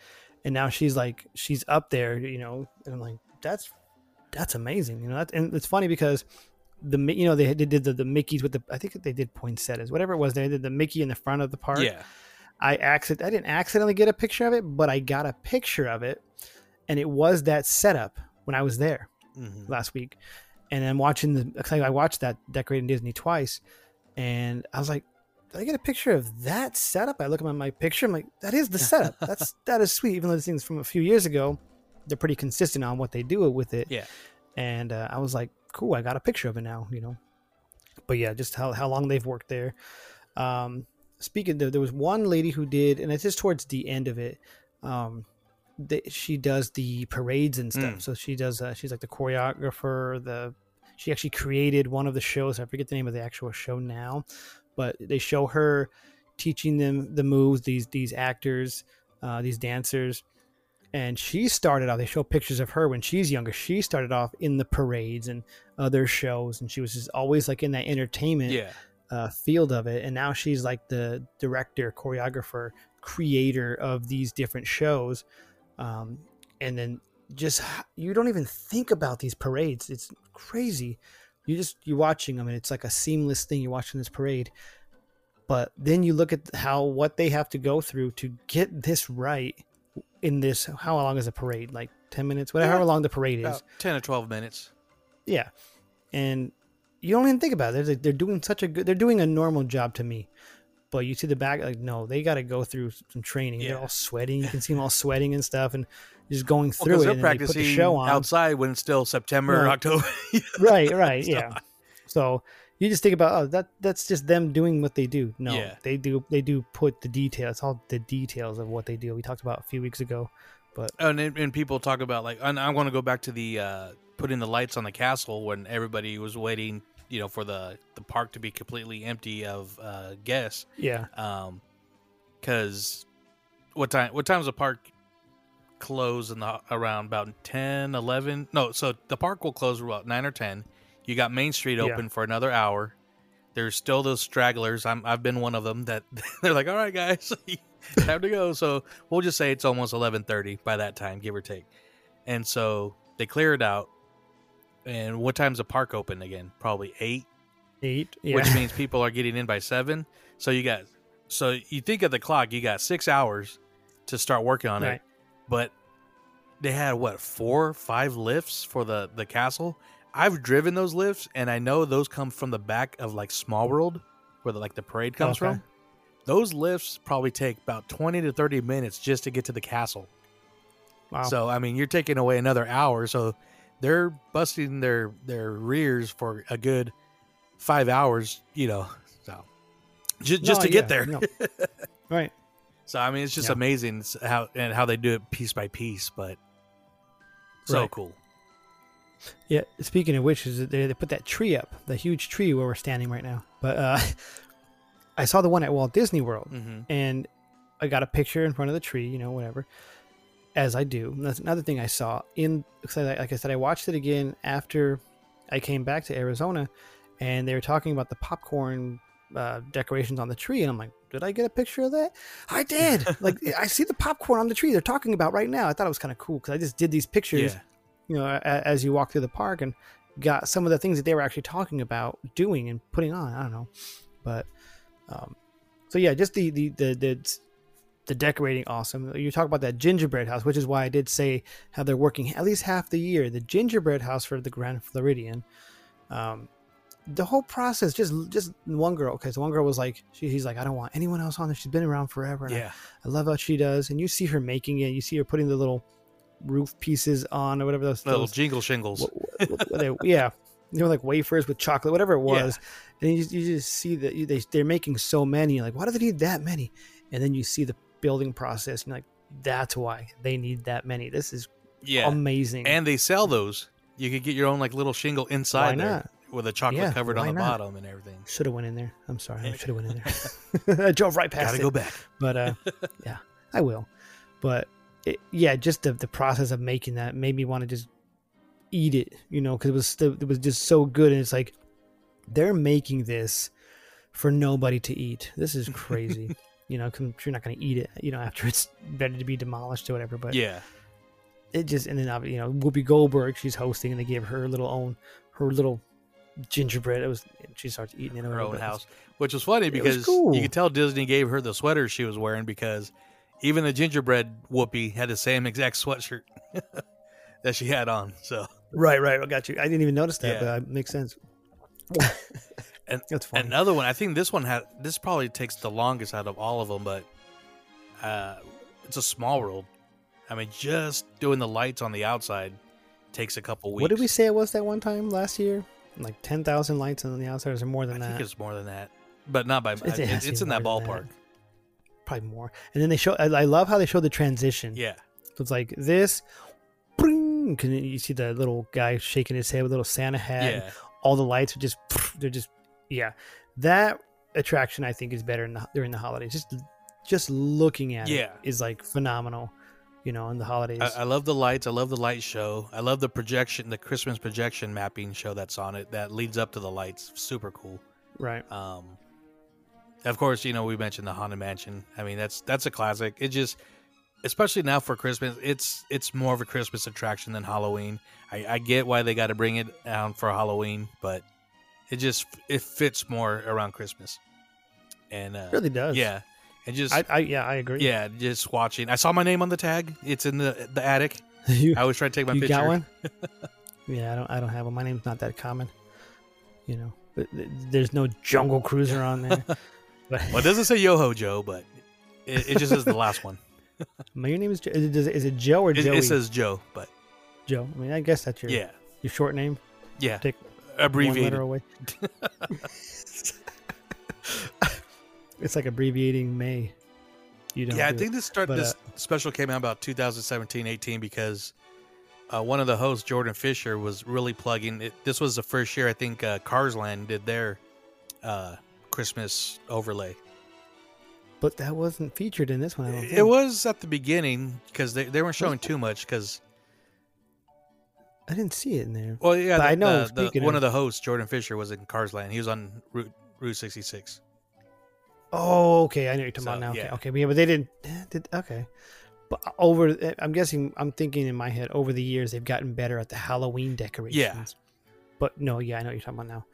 and now she's like she's up there, you know. And I'm like, that's that's amazing, you know. That, and it's funny because the you know they, did the, the Mickey's with the I think they did poinsettias, whatever it was. They did the Mickey in the front of the park. yeah, I accident I didn't accidentally get a picture of it, but I got a picture of it, and it was that setup when I was there Mhm. last week. And I'm watching the. I watched that decorating Disney twice, and I was like, "Did I get a picture of that setup?" I look at my picture. I'm like, "That is the setup. That's that is sweet." Even though this thing's from a few years ago, they're pretty consistent on what they do with it. yeah. And uh, I was like, "Cool, I got a picture of it now." You know. But yeah, just how how long they've worked there. Um, speaking, there, there was one lady who did, and it's just towards the end of it. Um, the, she does the parades and stuff. Mm. So she does. Uh, she's like the choreographer. The she actually created one of the shows. I forget the name of the actual show now, but they show her teaching them the moves. These these actors, uh, these dancers, and she started off. They show pictures of her when she's younger. She started off in the parades and other shows, and she was just always like in that entertainment Yeah. uh, field of it, and now she's like the director, choreographer, creator of these different shows, um, and then just you don't even think about these parades. It's crazy. You just you're watching them, and it's like a seamless thing. You're watching this parade, but then you look at how what they have to go through to get this right in this. How long is a parade? Like ten minutes, whatever. Yeah. How long the parade is. About ten or twelve minutes. Yeah, and you don't even think about it. They're, they're doing such a good. They're doing a normal job to me, but you see the back like no, they got to go through some training. They're all sweating. You can see them all sweating and stuff, and just going Well, through 'cause it. they're And then they put the practicing show on. outside when it's still September or October. right, right, yeah. So you just think about oh that that's just them doing what they do. No, Yeah. they do they do put the details, all the details of what they do. We talked about a few weeks ago, but and then- and people talk about like and I want to go back to the uh, putting the lights on the castle when everybody was waiting you know, for the the park to be completely empty of uh, guests. Yeah. Um, because what time? What time's the park close in the around about 10, 11? No, so the park will close about nine or ten. You got Main Street Yeah. open for another hour. There's still those stragglers. I'm I've been one of them that they're like, all right, guys, time to go. So we'll just say it's almost eleven thirty by that time, give or take. And so they clear it out. And what time's the park open again? Probably eight Eight. Yeah. which means people are getting in by seven. So you got, so you think of the clock, you got six hours to start working on Right. it, but they had what four, five lifts for the the castle. I've driven those lifts, and I know those come from the back of like Small World, where the, like the parade comes Okay. from. Those lifts probably take about twenty to thirty minutes just to get to the castle. wow. So I mean, you're taking away another hour. So they're busting their their rears for a good five hours. You know, so just just No, to get there. no. right. So I mean, it's just Yeah. amazing how and how they do it piece by piece, but so Right. cool. Yeah. Speaking of which, is they, they put that tree up, the huge tree where we're standing right now. But uh, I saw the one at Walt Disney World, hmm and I got a picture in front of the tree. You know, whatever. As I do. And that's another thing I saw in. Like I said, I watched it again after I came back to Arizona, and they were talking about the popcorn uh, decorations on the tree, and I'm like, did I get a picture of that? I did. like I see the popcorn on the tree they're talking about right now. I thought it was kind of cool because I just did these pictures Yeah, you know, a, as you walk through the park and got some of the things that they were actually talking about doing and putting on. I don't know, but um, so yeah, just the the the the, the decorating awesome. You talk about that gingerbread house, which is why I did say how they're working at least half the year. The gingerbread house for the Grand Floridian. Um, the whole process, just just one girl. Okay, so one girl was like, she, he's like, I don't want anyone else on there. She's been around forever. and I- yeah, I love how she does, and you see her making it. You see her putting the little roof pieces on or whatever those. little those jingle shingles. what, what, what they, yeah, you know, like wafers with chocolate, whatever it Yeah. was. And you just, you just see that you- they they're making so many. You're like, why do they need that many? And then you see the building process. And you're like, that's why they need that many. This is Yeah, amazing. and they sell those. You could get your own like little shingle inside there with a chocolate Yeah, covered on the not? bottom and everything. should have went in there. I'm sorry, I should have went in there. I drove right past it. Gotta it. go back. but uh yeah i will but it, yeah just the, the process of making that made me want to just eat it you know because it was it was just so good and it's like they're making this for nobody to eat. This is crazy. You know 'cause you're not going to eat it you know after it's ready to be demolished or whatever but Yeah, it just and then uh, you know whoopi goldberg she's hosting and they gave her little own her little gingerbread it was she starts eating it or her own house, which was funny was because cool. you could tell Disney gave her the sweater she was wearing because even the gingerbread Whoopi had the same exact sweatshirt that she had on. So right right i got you i didn't even notice that Yeah. but it makes sense and That's funny. another one. I think this one had this probably takes the longest out of all of them, but uh, it's a small world. I mean, just doing the lights on the outside takes a couple weeks. What did we say it was that one time last year? Like ten thousand lights on the outside, or is more than that? I think it's more than that, but not by. It- it it- has to it's in that ballpark. Probably more. And then they show. I, I love how they show the transition. Yeah, So it's like this. Bring, can you see the little guy shaking his head with a little Santa hat? and yeah, All the lights are just. They're just. Yeah, that attraction I think is better in the, during the holidays. Just, just looking at Yeah. it is like phenomenal. You know, in the holidays. I, I love the lights. I love the light show. I love the projection, the Christmas projection mapping show that's on it that leads up to the lights. Super cool. right. Um, of course, you know we mentioned the Haunted Mansion. I mean that's that's a classic. It just, especially now for Christmas, it's it's more of a Christmas attraction than Halloween. I, I get why they got to bring it down for Halloween, but it just it fits more around Christmas. And uh, really does. yeah, and just I, I yeah I agree. yeah, just watching. I saw my name on the tag. It's in the the attic. you, I always try to take my you picture. got one? yeah, I don't. I don't have one. My name's not that common. You know, but th- there's no Jungle Cruiser on there. Well, it doesn't say Yoho Joe, but it, it just is the last one. your name is. Jo- Is it, is it Joe or It, Joey? it says Joe, but Joe. I mean, I guess that's your yeah, your short name. yeah, Take One abbreviated. letter away. it's like abbreviating May. You don't. Yeah, I do think it. this start But, this uh, special came out about 2017, 18 because uh, one of the hosts, Jordan Fisher, was really plugging it. This was the first year I think uh, Carsland did their uh, Christmas overlay. But that wasn't featured in this one. I don't think. It was at the beginning because they, they weren't showing too much because I didn't see it in there. well yeah But the, I know, the- the- one of- the hosts Jordan Fisher was in Carsland. He was on Route Route sixty six. Oh, okay. I know you're talking So, about now. Okay, yeah. okay, but yeah, but they didn't. eh, Did okay. But over, eh, I'm guessing, I'm thinking in my head, over the years they've gotten better at the Halloween decorations. Yeah. But no, yeah, I know what you're talking about now.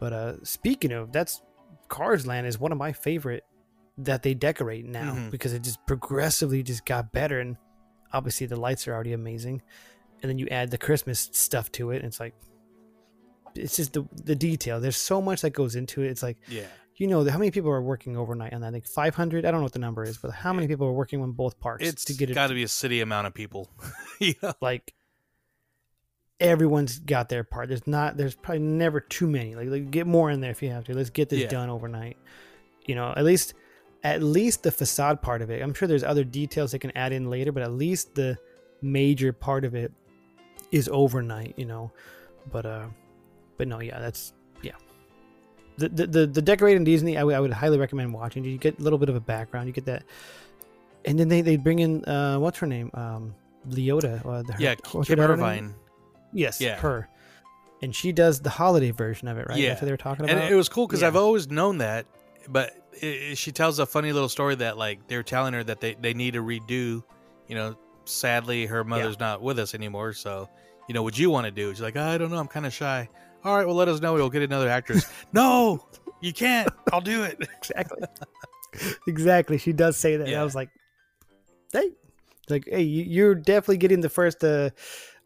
But uh speaking of, that's Cars Land is one of my favorite that they decorate now Mhm. because it just progressively just got better, and obviously the lights are already amazing, and then you add the Christmas stuff to it, and it's like. It's just the the detail. There's so much that goes into it. It's like Yeah, you know how many people are working overnight on that? Like 500. I don't know what the number is, but how many people are working on both parks it's to get it? got to be a city amount of people. yeah, like everyone's got their part. There's not. There's probably never too many. Like, like get more in there if you have to. Let's get this Yeah. done overnight. You know, at least at least the facade part of it. I'm sure there's other details they can add in later, but at least the major part of it is overnight. You know, but uh, but no, yeah, that's yeah. The the the, the decorating Disney, I would I would highly recommend watching. You get a little bit of a background. You get that, and then they they bring in uh, what's her name, um, Leota. Uh, her- yeah. Kim? Irvine. Yes, Yeah. her. And she does the holiday version of it, right? Yeah. That's what they were talking about. and it was cool because Yeah. I've always known that, but i she tells a funny little story that like they're telling her that they, they need to redo. You know, sadly her mother's not with us anymore, so you know, what you want to do? She's like, I don't know, I'm kind of shy. All right, well, let us know. We'll get another actress. no, you can't. I'll do it. exactly. exactly. She does say that. And Yeah. I was like, hey, like, hey, you- you're definitely getting the first uh,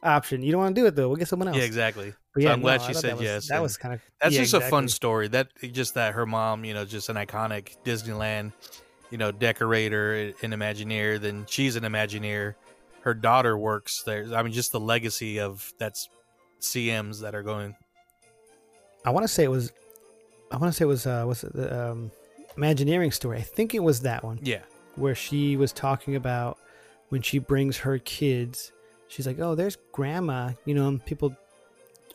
option. You don't want to do it though. We'll get someone else. Yeah, exactly. But So yeah, I'm glad no, she said that was, yes, That was kind of That's yeah, just a fun story. That just that her mom, you know, just an iconic Disneyland, you know, decorator, an Imagineer. Then she's an Imagineer. Her daughter works there. I mean, just the legacy of that's CMs that are going. I want to say it was. I want to say it was. Uh, was it the um, Imagineering story? I think it was that one. Yeah, where she was talking about when she brings her kids. She's like, "Oh, there's grandma," you know, and people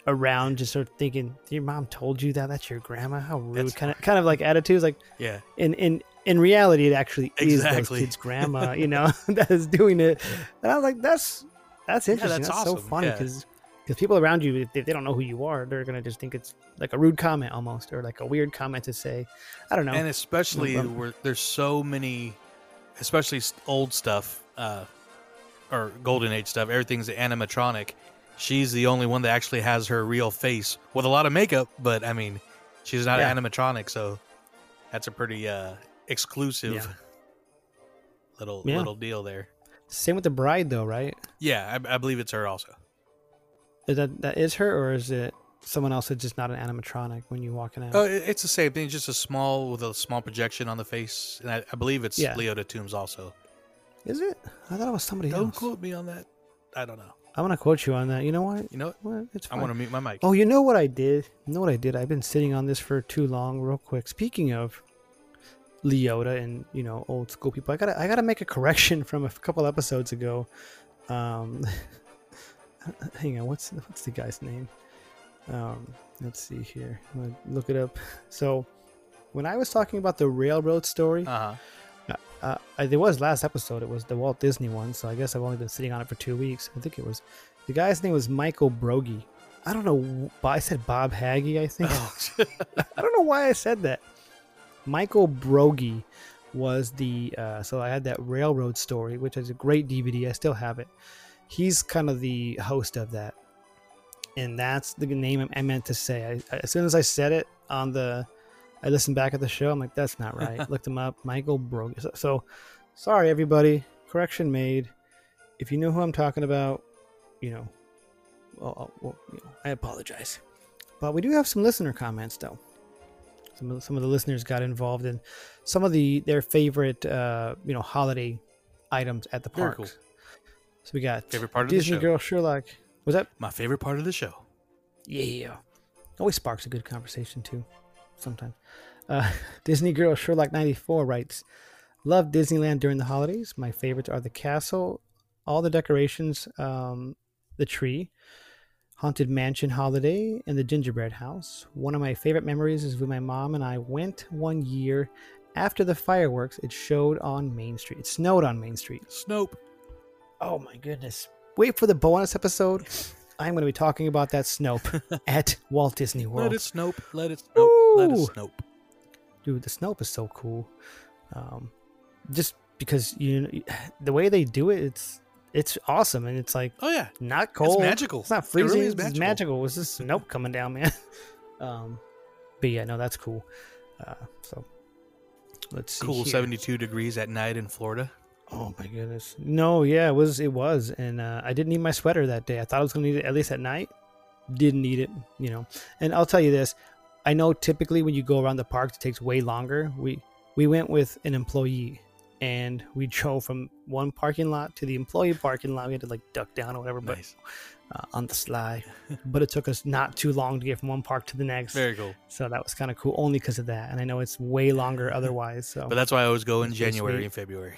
around just sort of thinking, "Your mom told you that? That's your grandma? How rude!" That's kind of, kind of like attitudes. Like yeah, in in in reality, it actually is those Exactly. kids' grandma, you know, that is doing it. And I was like, "That's that's interesting. that's that's so awesome, funny yeah. because." Because people around you, if they, don't know who you are, they're gonna just think it's like a rude comment almost, or like a weird comment to say. I don't know. and especially Mm, where there's so many, especially old stuff, uh, or golden age stuff. Everything's animatronic. She's the only one that actually has her real face with a lot of makeup, but I mean, she's not Yeah. animatronic, so that's a pretty uh, exclusive Yeah. little Yeah. little deal there. Same with the bride, though, right? Yeah, I, I believe it's her also. Is that that is her, or is it someone else that's just not an animatronic when you walking out? Oh, it's the same thing, just a small with a small projection on the face, and I, I believe it's Yeah. Leota Toombs also. Is it? I thought it was somebody else. Don't else. quote me on that. I don't know. I'm gonna quote you on that. You know what? You know, what? What? It's I want to mute my mic. Oh, you know what I did? You know what I did? I've been sitting on this for too long. Real quick. Speaking of Leota and you know old school people, I gotta I gotta make a correction from a couple episodes ago. Um, hang on, what's what's the guy's name? Um, let's see here. I'm gonna look it up. So when I was talking about the railroad story, Uh huh. Uh, there was last episode. It was the Walt Disney one, so I guess I've only been sitting on it for two weeks. I think it was the guy's name was Michael Broggie. I don't know. I said Bob Haggy. I think I don't know why I said that. Michael Broggie was the uh, so I had that railroad story, which is a great DVD. I still have it. He's kind of the host of that, and that's the name I meant to say. I, as soon as I said it on the, I listened back at the show. I'm like, that's not right. Looked him up, Michael Broggie. So, so sorry, everybody. Correction made. If you know who I'm talking about, you know, well, well you know, I apologize. But we do have some listener comments, though. Some of, some of the listeners got involved in some of the their favorite, uh, you know, holiday items at the parks. cool. So we got Favorite part of the Disney show. Girl Sherlock. Was that? My favorite part of the show. Yeah. Always sparks a good conversation too. Sometimes. Uh, Disney Girl Sherlock ninety four writes, "Love Disneyland during the holidays. My favorites are the castle, all the decorations, um, the tree, Haunted Mansion Holiday, and the Gingerbread House. One of my favorite memories is when my mom and I went one year after the fireworks. It showed on Main Street. It snowed on Main Street. Snope. Oh my goodness. Wait for the bonus episode. I'm going to be talking about that Snope at Walt Disney World. Let it snope. Let it snope. Let it snope. Dude, the Snope is so cool. Um, just because you the way they do it, it's it's awesome, and it's like Oh yeah. not cold. It's magical. It's not It really freezing. is It's magical. magical. It's just Snope coming down, man. um, but yeah, no, that's cool. Uh, so let's see. Cool. here. 72 degrees at night in Florida. Oh my goodness. No, yeah, it was it was, and uh, I didn't need my sweater that day. I thought I was gonna need it at least at night. Didn't need it, you know. And I'll tell you this: I know typically when you go around the parks, it takes way longer. We we went with an employee, and we drove from one parking lot to the employee parking lot. We had to like duck down or whatever, Nice. but uh, on the sly. but it took us not too long to get from one park to the next. Very cool. so that was kind of cool, only because of that. And I know it's way longer otherwise. So But that's why I always go in January sweet. and February.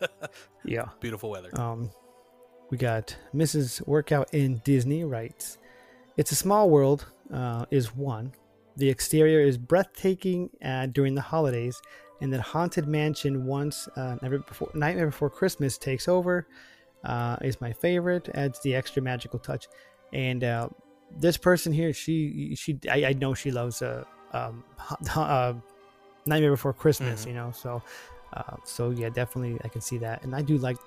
yeah. Beautiful weather. Um, we got Mrs. Workout in Disney writes, "It's a small world." Uh, is one. The exterior is breathtaking uh, during the holidays, and that haunted mansion once uh, before Nightmare Before Christmas takes over uh, is my favorite. Adds the extra magical touch, and uh, this person here, she she I, I know she loves uh, um, uh, Nightmare Before Christmas, Mhm. you know. So uh, so yeah, definitely I can see that, and I do like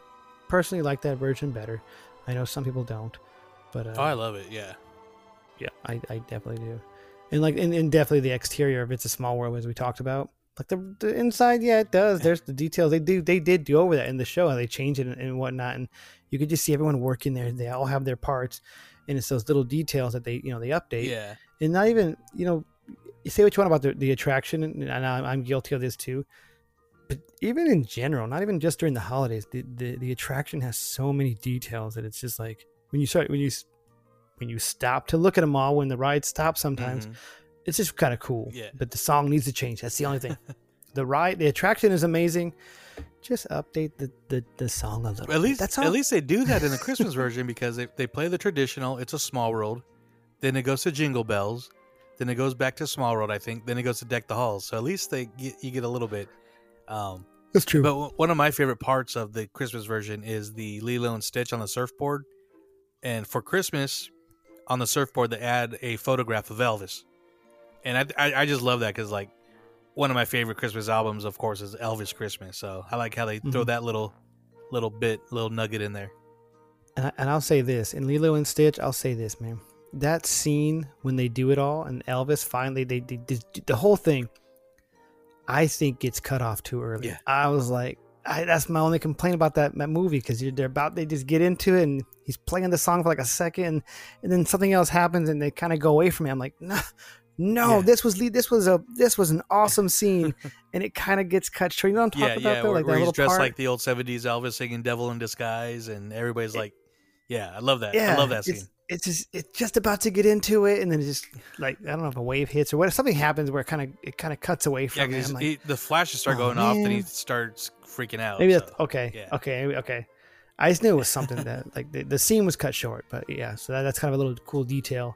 personally like that version better. I know some people don't, but uh, oh, I love it. Yeah. yeah, I, I definitely do. And like, and, and definitely the exterior of It's a Small World, as we talked about. Like the, the inside, yeah, it does. There's the details. They do, they did do over that in the show, how they change it and, and whatnot. And you could just see everyone working there. They all have their parts, and it's those little details that they, you know, they update. Yeah. And not even, you know, you say what you want about the, the attraction, and I'm, I'm guilty of this too. But even in general, not even just during the holidays, the, the, the attraction has so many details that it's just like when you start when you when you stop to look at them all when the ride stops sometimes Mhm. it's just kind of cool Yeah. but the song needs to change that's the only thing the ride the attraction is amazing just update the the, the song a little At bit. least, that's all at least they do that in the Christmas version because they, they play the traditional. It's a small world, then it goes to Jingle Bells, then it goes back to Small World. I think then it goes to Deck the Halls. So at least they get, you get a little bit. Um, that's true but w- one of my favorite parts of the Christmas version is the Lilo and Stitch on the surfboard, and for Christmas, on the surfboard they add a photograph of Elvis, and I I, I just love that because like one of my favorite Christmas albums, of course, is Elvis Christmas. So I like how they throw Mhm. that little little bit, little nugget in there. and, I, and I'll say this in Lilo and Stitch I'll say this man that scene when they do it all and Elvis finally they, they, they the whole thing I think gets cut off too early Yeah. I was like I, that's my only complaint about that, that movie because they're about they just get into it and he's playing the song for like a second and then something else happens and they kind of go away from it. I'm like, no, no, Yeah. this was this was a this was an awesome scene and it kind of gets cut short. You know what I'm Yeah, about? yeah, though? where, like where that he's dressed part. like the old '70s Elvis singing "Devil in Disguise," and everybody's like, "Yeah, I love that. yeah, I love that scene." It's just it's just about to get into it and then it just like I don't know if a wave hits or what if something happens where it kind of it kind of cuts away from it. 'cause I'm like, he- the flashes start "Oh, going off, and he starts freaking out. Maybe so, that's okay. yeah. Okay. Okay. I just knew it was something that like the, the scene was cut short, but yeah, so that, that's kind of a little cool detail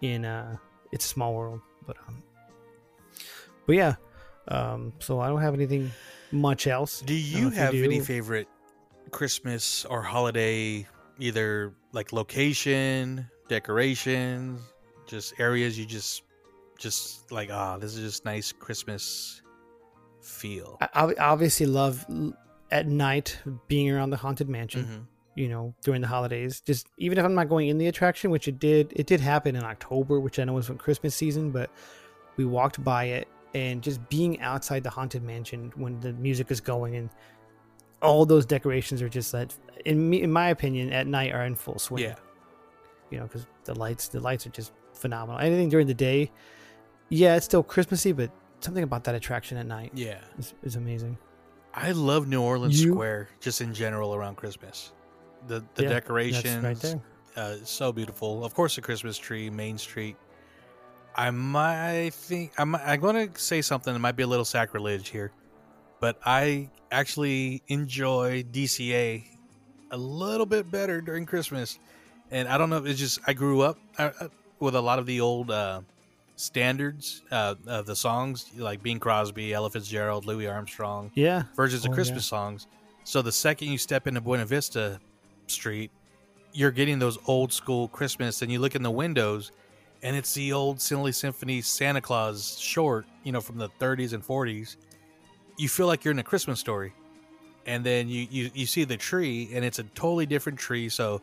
in uh it's a small world. But um but yeah. Um so I don't have anything much else. Do I don't you have any favorite Christmas or holiday, either like location, decorations, just areas you just, just like, ah, this is just nice Christmas feel. I, obviously love at night being around the haunted mansion. Mhm. you know during the holidays just even if i'm not going in the attraction which it did it did happen in october which i know was when christmas season but we walked by it and just being outside the haunted mansion when the music is going and all those decorations are just that in me in my opinion at night are in full swing Yeah, you know because the lights the lights are just phenomenal anything during the day yeah it's still christmassy but something about that attraction at night yeah. is, is amazing I love New Orleans You- Square just in general around Christmas. The the Yeah, decorations, right there uh, so beautiful. Of course, the Christmas tree, Main Street. I might think I'm, I'm going to say something that might be a little sacrilege here, but I actually enjoy DCA a little bit better during Christmas, and I don't know. If it's just I grew up uh, uh, with a lot of the old uh, standards uh, of the songs, like Bing Crosby, Ella Fitzgerald, Louis Armstrong, Yeah. versions of Oh, Christmas songs. So the second you step into Buena Vista Street, you're getting those old school Christmas, and you look in the windows, and it's the old Silly Symphony Santa Claus short, you know, from the 30s and 40s. You feel like you're in a Christmas story, and then you you, you see the tree, and it's a totally different tree. So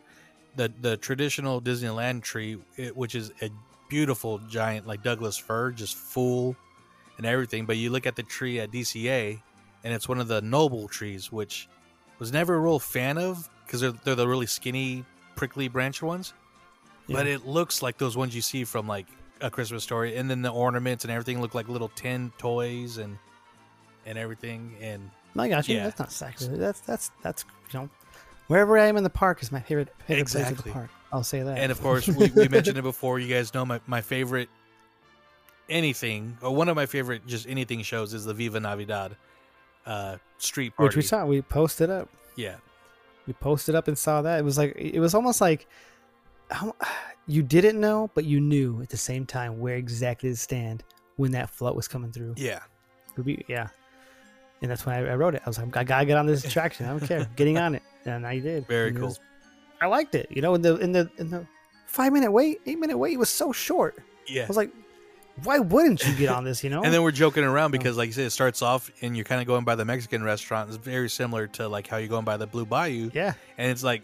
the the traditional Disneyland tree, it, which is a beautiful giant like Douglas fir, just full and everything. But you look at the tree at DCA, and it's one of the noble trees, which was never a real fan of because they're they're the really skinny, prickly branch ones. But it looks like those ones you see from like a Christmas story, and then the ornaments and everything look like little tin toys and and everything. And I got you. Yeah. That's not sacrilege. That's that's that's you know, wherever I am in the park is my favorite favorite place of the park. I'll say that. and of course we, we mentioned it before. You guys know my my favorite anything or one of my favorite just anything shows is the Viva Navidad uh, street party. which we saw, we posted up. Yeah, We posted up and saw that. It was like it was almost like you didn't know, but you knew at the same time where exactly to stand when that float was coming through. yeah. Be- Yeah. And that's when I, I wrote it. I was like, I gotta get on this attraction. I don't care. Getting on it, and I did. Very And cool. was- I liked it. You know, in the in the in the five minute wait, eight minute wait it was so short. Yeah. I was like, why wouldn't you get on this? You know. And then we're joking Oh. around because, like you said, it starts off and you're kind of going by the Mexican restaurant. It's very similar to like how you're going by the Blue Bayou. yeah, And it's like,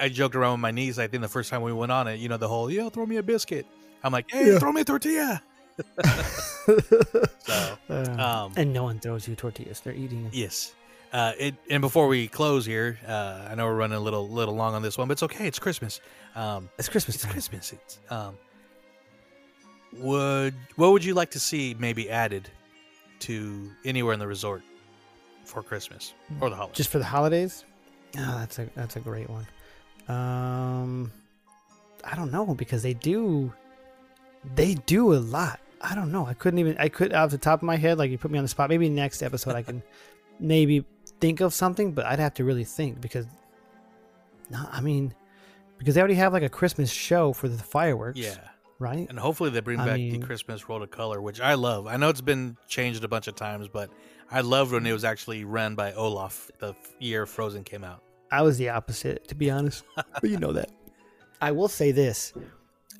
I joked around with my niece. I think the first time we went on it, you know, the whole, yo, throw me a biscuit. I'm like, hey, throw me a tortilla. so, Uh, um, and no one throws you tortillas. They're eating it. yes. Uh, it, and before we close here, uh, I know we're running a little little long on this one, but it's okay. It's Christmas. Um, It's Christmas it's time. Christmas. It's um, would what would you like to see maybe added to anywhere in the resort for Christmas or the holidays? Just for the holidays. Oh, that's a that's a great one. Um, I don't know because they do, they do a lot. I don't know. I couldn't even. I could off the top of my head, like you put me on the spot. Maybe next episode I can maybe think of something, but I'd have to really think because, no, I mean, because they already have like a Christmas show for the fireworks. yeah, Right. and hopefully they bring I back mean- the Christmas World of Color, which I love. I know it's been changed a bunch of times, but I loved when it was actually run by Olaf the year Frozen came out. I was the opposite, to be honest. but you know that. I will say this: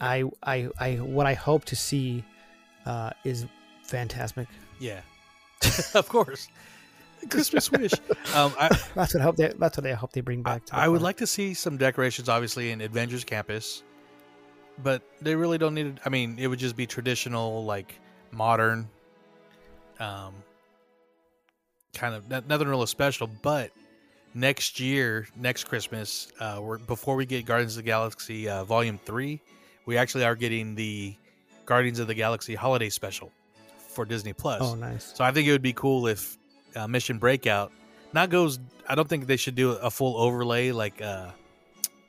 I, I, I, what I hope to see uh, is Fantasmic. Yeah, of course. Christmas wish. Um, I, That's what I hope. They, that's what I hope they bring back. I would like to see some decorations, obviously, in Avengers Campus, but they really don't need it. I mean, it would just be traditional, like modern, um, kind of no- nothing real special. But next year, next Christmas, uh, we're, before we get Guardians of the Galaxy uh, Volume Three, we actually are getting the Guardians of the Galaxy Holiday Special for Disney Plus. Oh, nice. So I think it would be cool if uh, Mission Breakout not goes. I don't think they should do a full overlay like uh,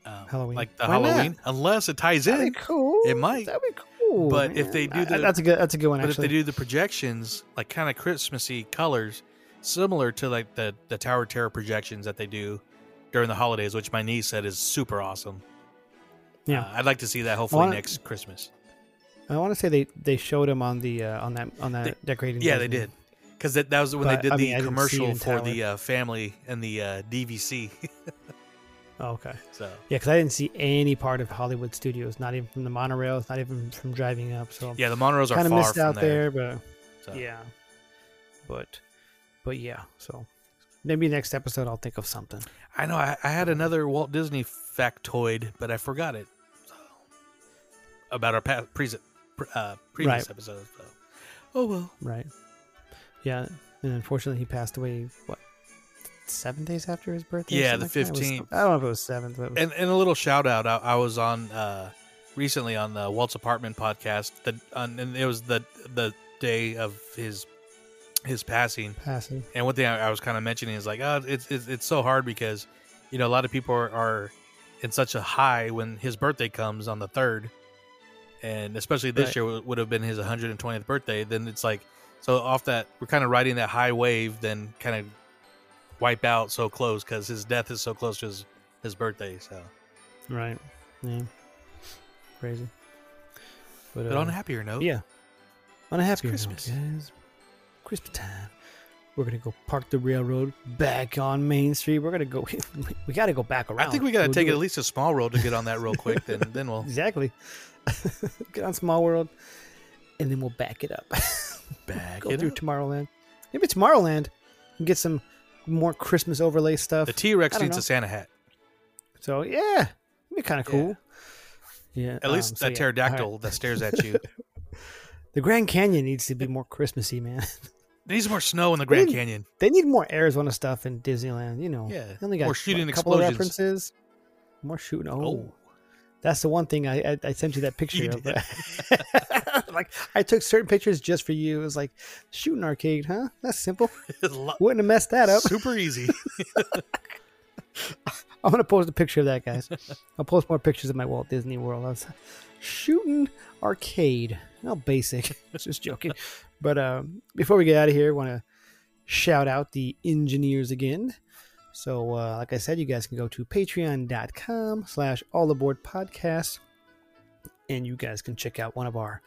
uh, Halloween. like the Why not? Halloween, unless it ties in. That'd in. be cool. It might. That'd be cool. But if they do I- the- that's a good. That's a good one. But actually. if they do the projections, like kind of Christmassy colors, similar to like the the Tower Terror projections that they do during the holidays, which my niece said is super awesome. Yeah. Uh, I'd like to see that hopefully wanna- next Christmas. I want to say they they showed him on the uh, on that on that They- decorating. Yeah, they did. Because that, that was when But, they did I the mean, I didn't see commercial for the uh, family and the uh, DVC. Oh, okay. so Yeah, because I didn't see any part of Hollywood Studios, not even from the monorails, not even from driving up. So yeah, the monorails are kind of missed from out there. there, but so. yeah, but but yeah. So maybe next episode I'll think of something. I know. I, I had another Walt Disney factoid, but I forgot it. So, about our past, pre- uh, previous Right. episode. So. Oh well. Right. Yeah, and unfortunately he passed away. What? Seven days after his birthday. Yeah, the like that? It was 15th. some- I don't know if it was seventh, but it was, And and a little shout out. I, I was on uh, recently on the Walt's apartment podcast. The on, and it was the the day of his his passing. passing. And one thing I, I was kind of mentioning is like, oh, it's, it's it's so hard because you know a lot of people are, are in such a high when his birthday comes on the third, and especially this Right. year would- have been his 120th birthday. Then it's like, so off that we're kind of riding that high wave, then kind of wipe out so close because his death is so close to his his birthday. So Right. Yeah, crazy. But, But on uh, a happier note, yeah, on a happier Christmas. note, guys. Christmas time. We're gonna go park the railroad back on Main Street. We're gonna go. We gotta go back around. I think we got to We'll take at least a small road to get on that real quick. Then, then we'll exactly. Get on Small World, and then we'll back it up. back go it through up. Tomorrowland. Maybe Tomorrowland and get some more Christmas overlay stuff. The T Rex needs know. a Santa hat. so yeah, it'd be kind of cool. Yeah. At least um, so that yeah, pterodactyl right. that stares at you. The Grand Canyon needs to be more Christmassy, man. There needs more snow in the Grand They- Canyon. they need more Arizona stuff in Disneyland. You know. Yeah, They only got more shooting what, a couple of explosions. references. More shooting. Oh. Oh. That's the one thing I I, I sent you that picture You of. like I took certain pictures just for you. It was like shooting arcade, huh? That's simple. Wouldn't have messed that up. Super easy. I'm gonna post a picture of that, guys. I'll post more pictures of my Walt Disney World. I was shooting arcade. How basic. Just joking. But um, before we get out of here, I want to shout out the engineers again. So, uh, like I said, you guys can go to patreon.com slash all aboard podcast and you guys can check out one of our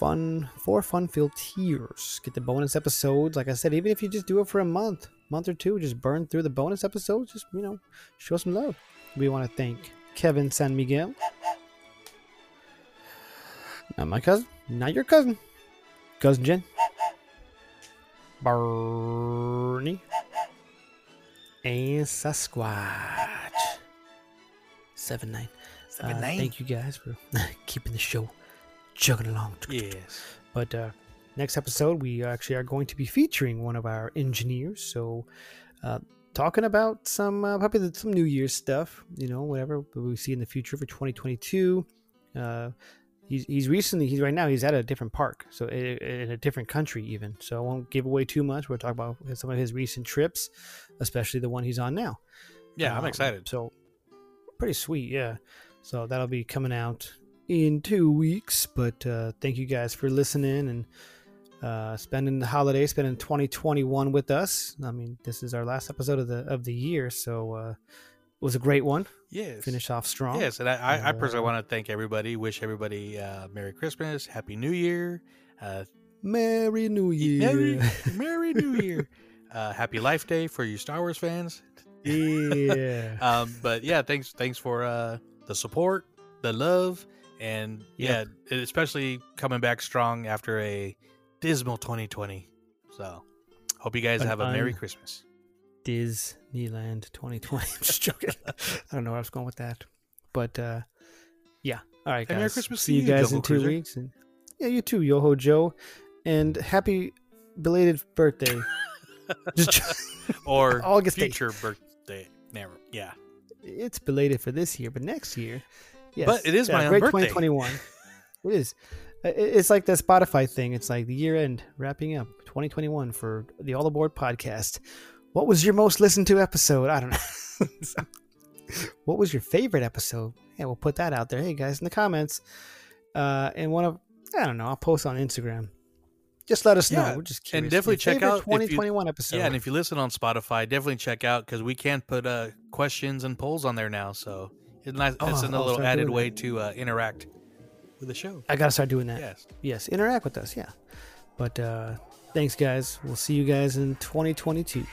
fun four fun filled tiers. Get the bonus episodes. Like i said even if you just do it for a month month or two just burn through the bonus episodes just you know show some love. We want to thank kevin san miguel. Not my cousin not your cousin. Cousin jen. Bernie and sasquatch seven nine Seven uh, nine. Thank you guys for keeping the show chugging along. yes. But uh, next episode, we actually are going to be featuring one of our engineers. So, uh, talking about some uh, probably some New Year's stuff, you know, whatever we see in the future for 2022. Uh, he's he's recently he's right now he's at a different park, so in a different country even. So I won't give away too much. We'll talk about some of his recent trips, especially the one he's on now. Yeah, I'm Um, excited. So pretty sweet, yeah. So that'll be coming out in two weeks. But uh, thank you guys for listening and uh, spending the holiday, spending 2021 with us. I mean, this is our last episode of the of the year, so uh, was a great one. Yes. Finish off strong. Yes, and I, I, I personally Uh, want to thank everybody. Wish everybody uh, Merry Christmas, Happy New Year, uh, Merry New Year. Merry Merry New Year, uh, Happy Life Day for you Star Wars fans. yeah. Um, but yeah, thanks thanks for uh, the support, the love, and Yep. yeah, especially coming back strong after a dismal 2020. So, hope you guys An have a Merry Christmas. Disneyland 2020. I'm just joking. I don't know where I was going with that, but uh, yeah. All right, And Merry guys. Christmas See you you, guys in two Cruiser. weeks, and yeah, you too, Yoho Joe, and happy belated birthday. just Or August future birthday. Never. Yeah. it's belated for this year, but next year, yes. But it is yeah, my own great birthday. 2021. it is. It's like the Spotify thing. It's like the year end wrapping up 2021 for the All Aboard podcast. What was your most listened to episode? I don't know. So, what was your favorite episode? Yeah, we'll put that out there. Hey guys, in the comments. Uh, and one of I don't know. I'll post on Instagram. Just let us know. We're just and definitely check out if you- 2021 episode. Yeah, and if you listen on Spotify, definitely check out because we can't put uh, questions and polls on there now. So it's nice. Oh, it's a little added way to uh, interact with the show. I gotta start doing that. Yes. yes interact with us yeah but uh thanks guys we'll see you guys in 2022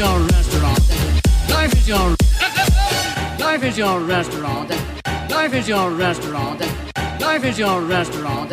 your restaurant. Life is your Life is your restaurant. Life is your restaurant. Life is your restaurant.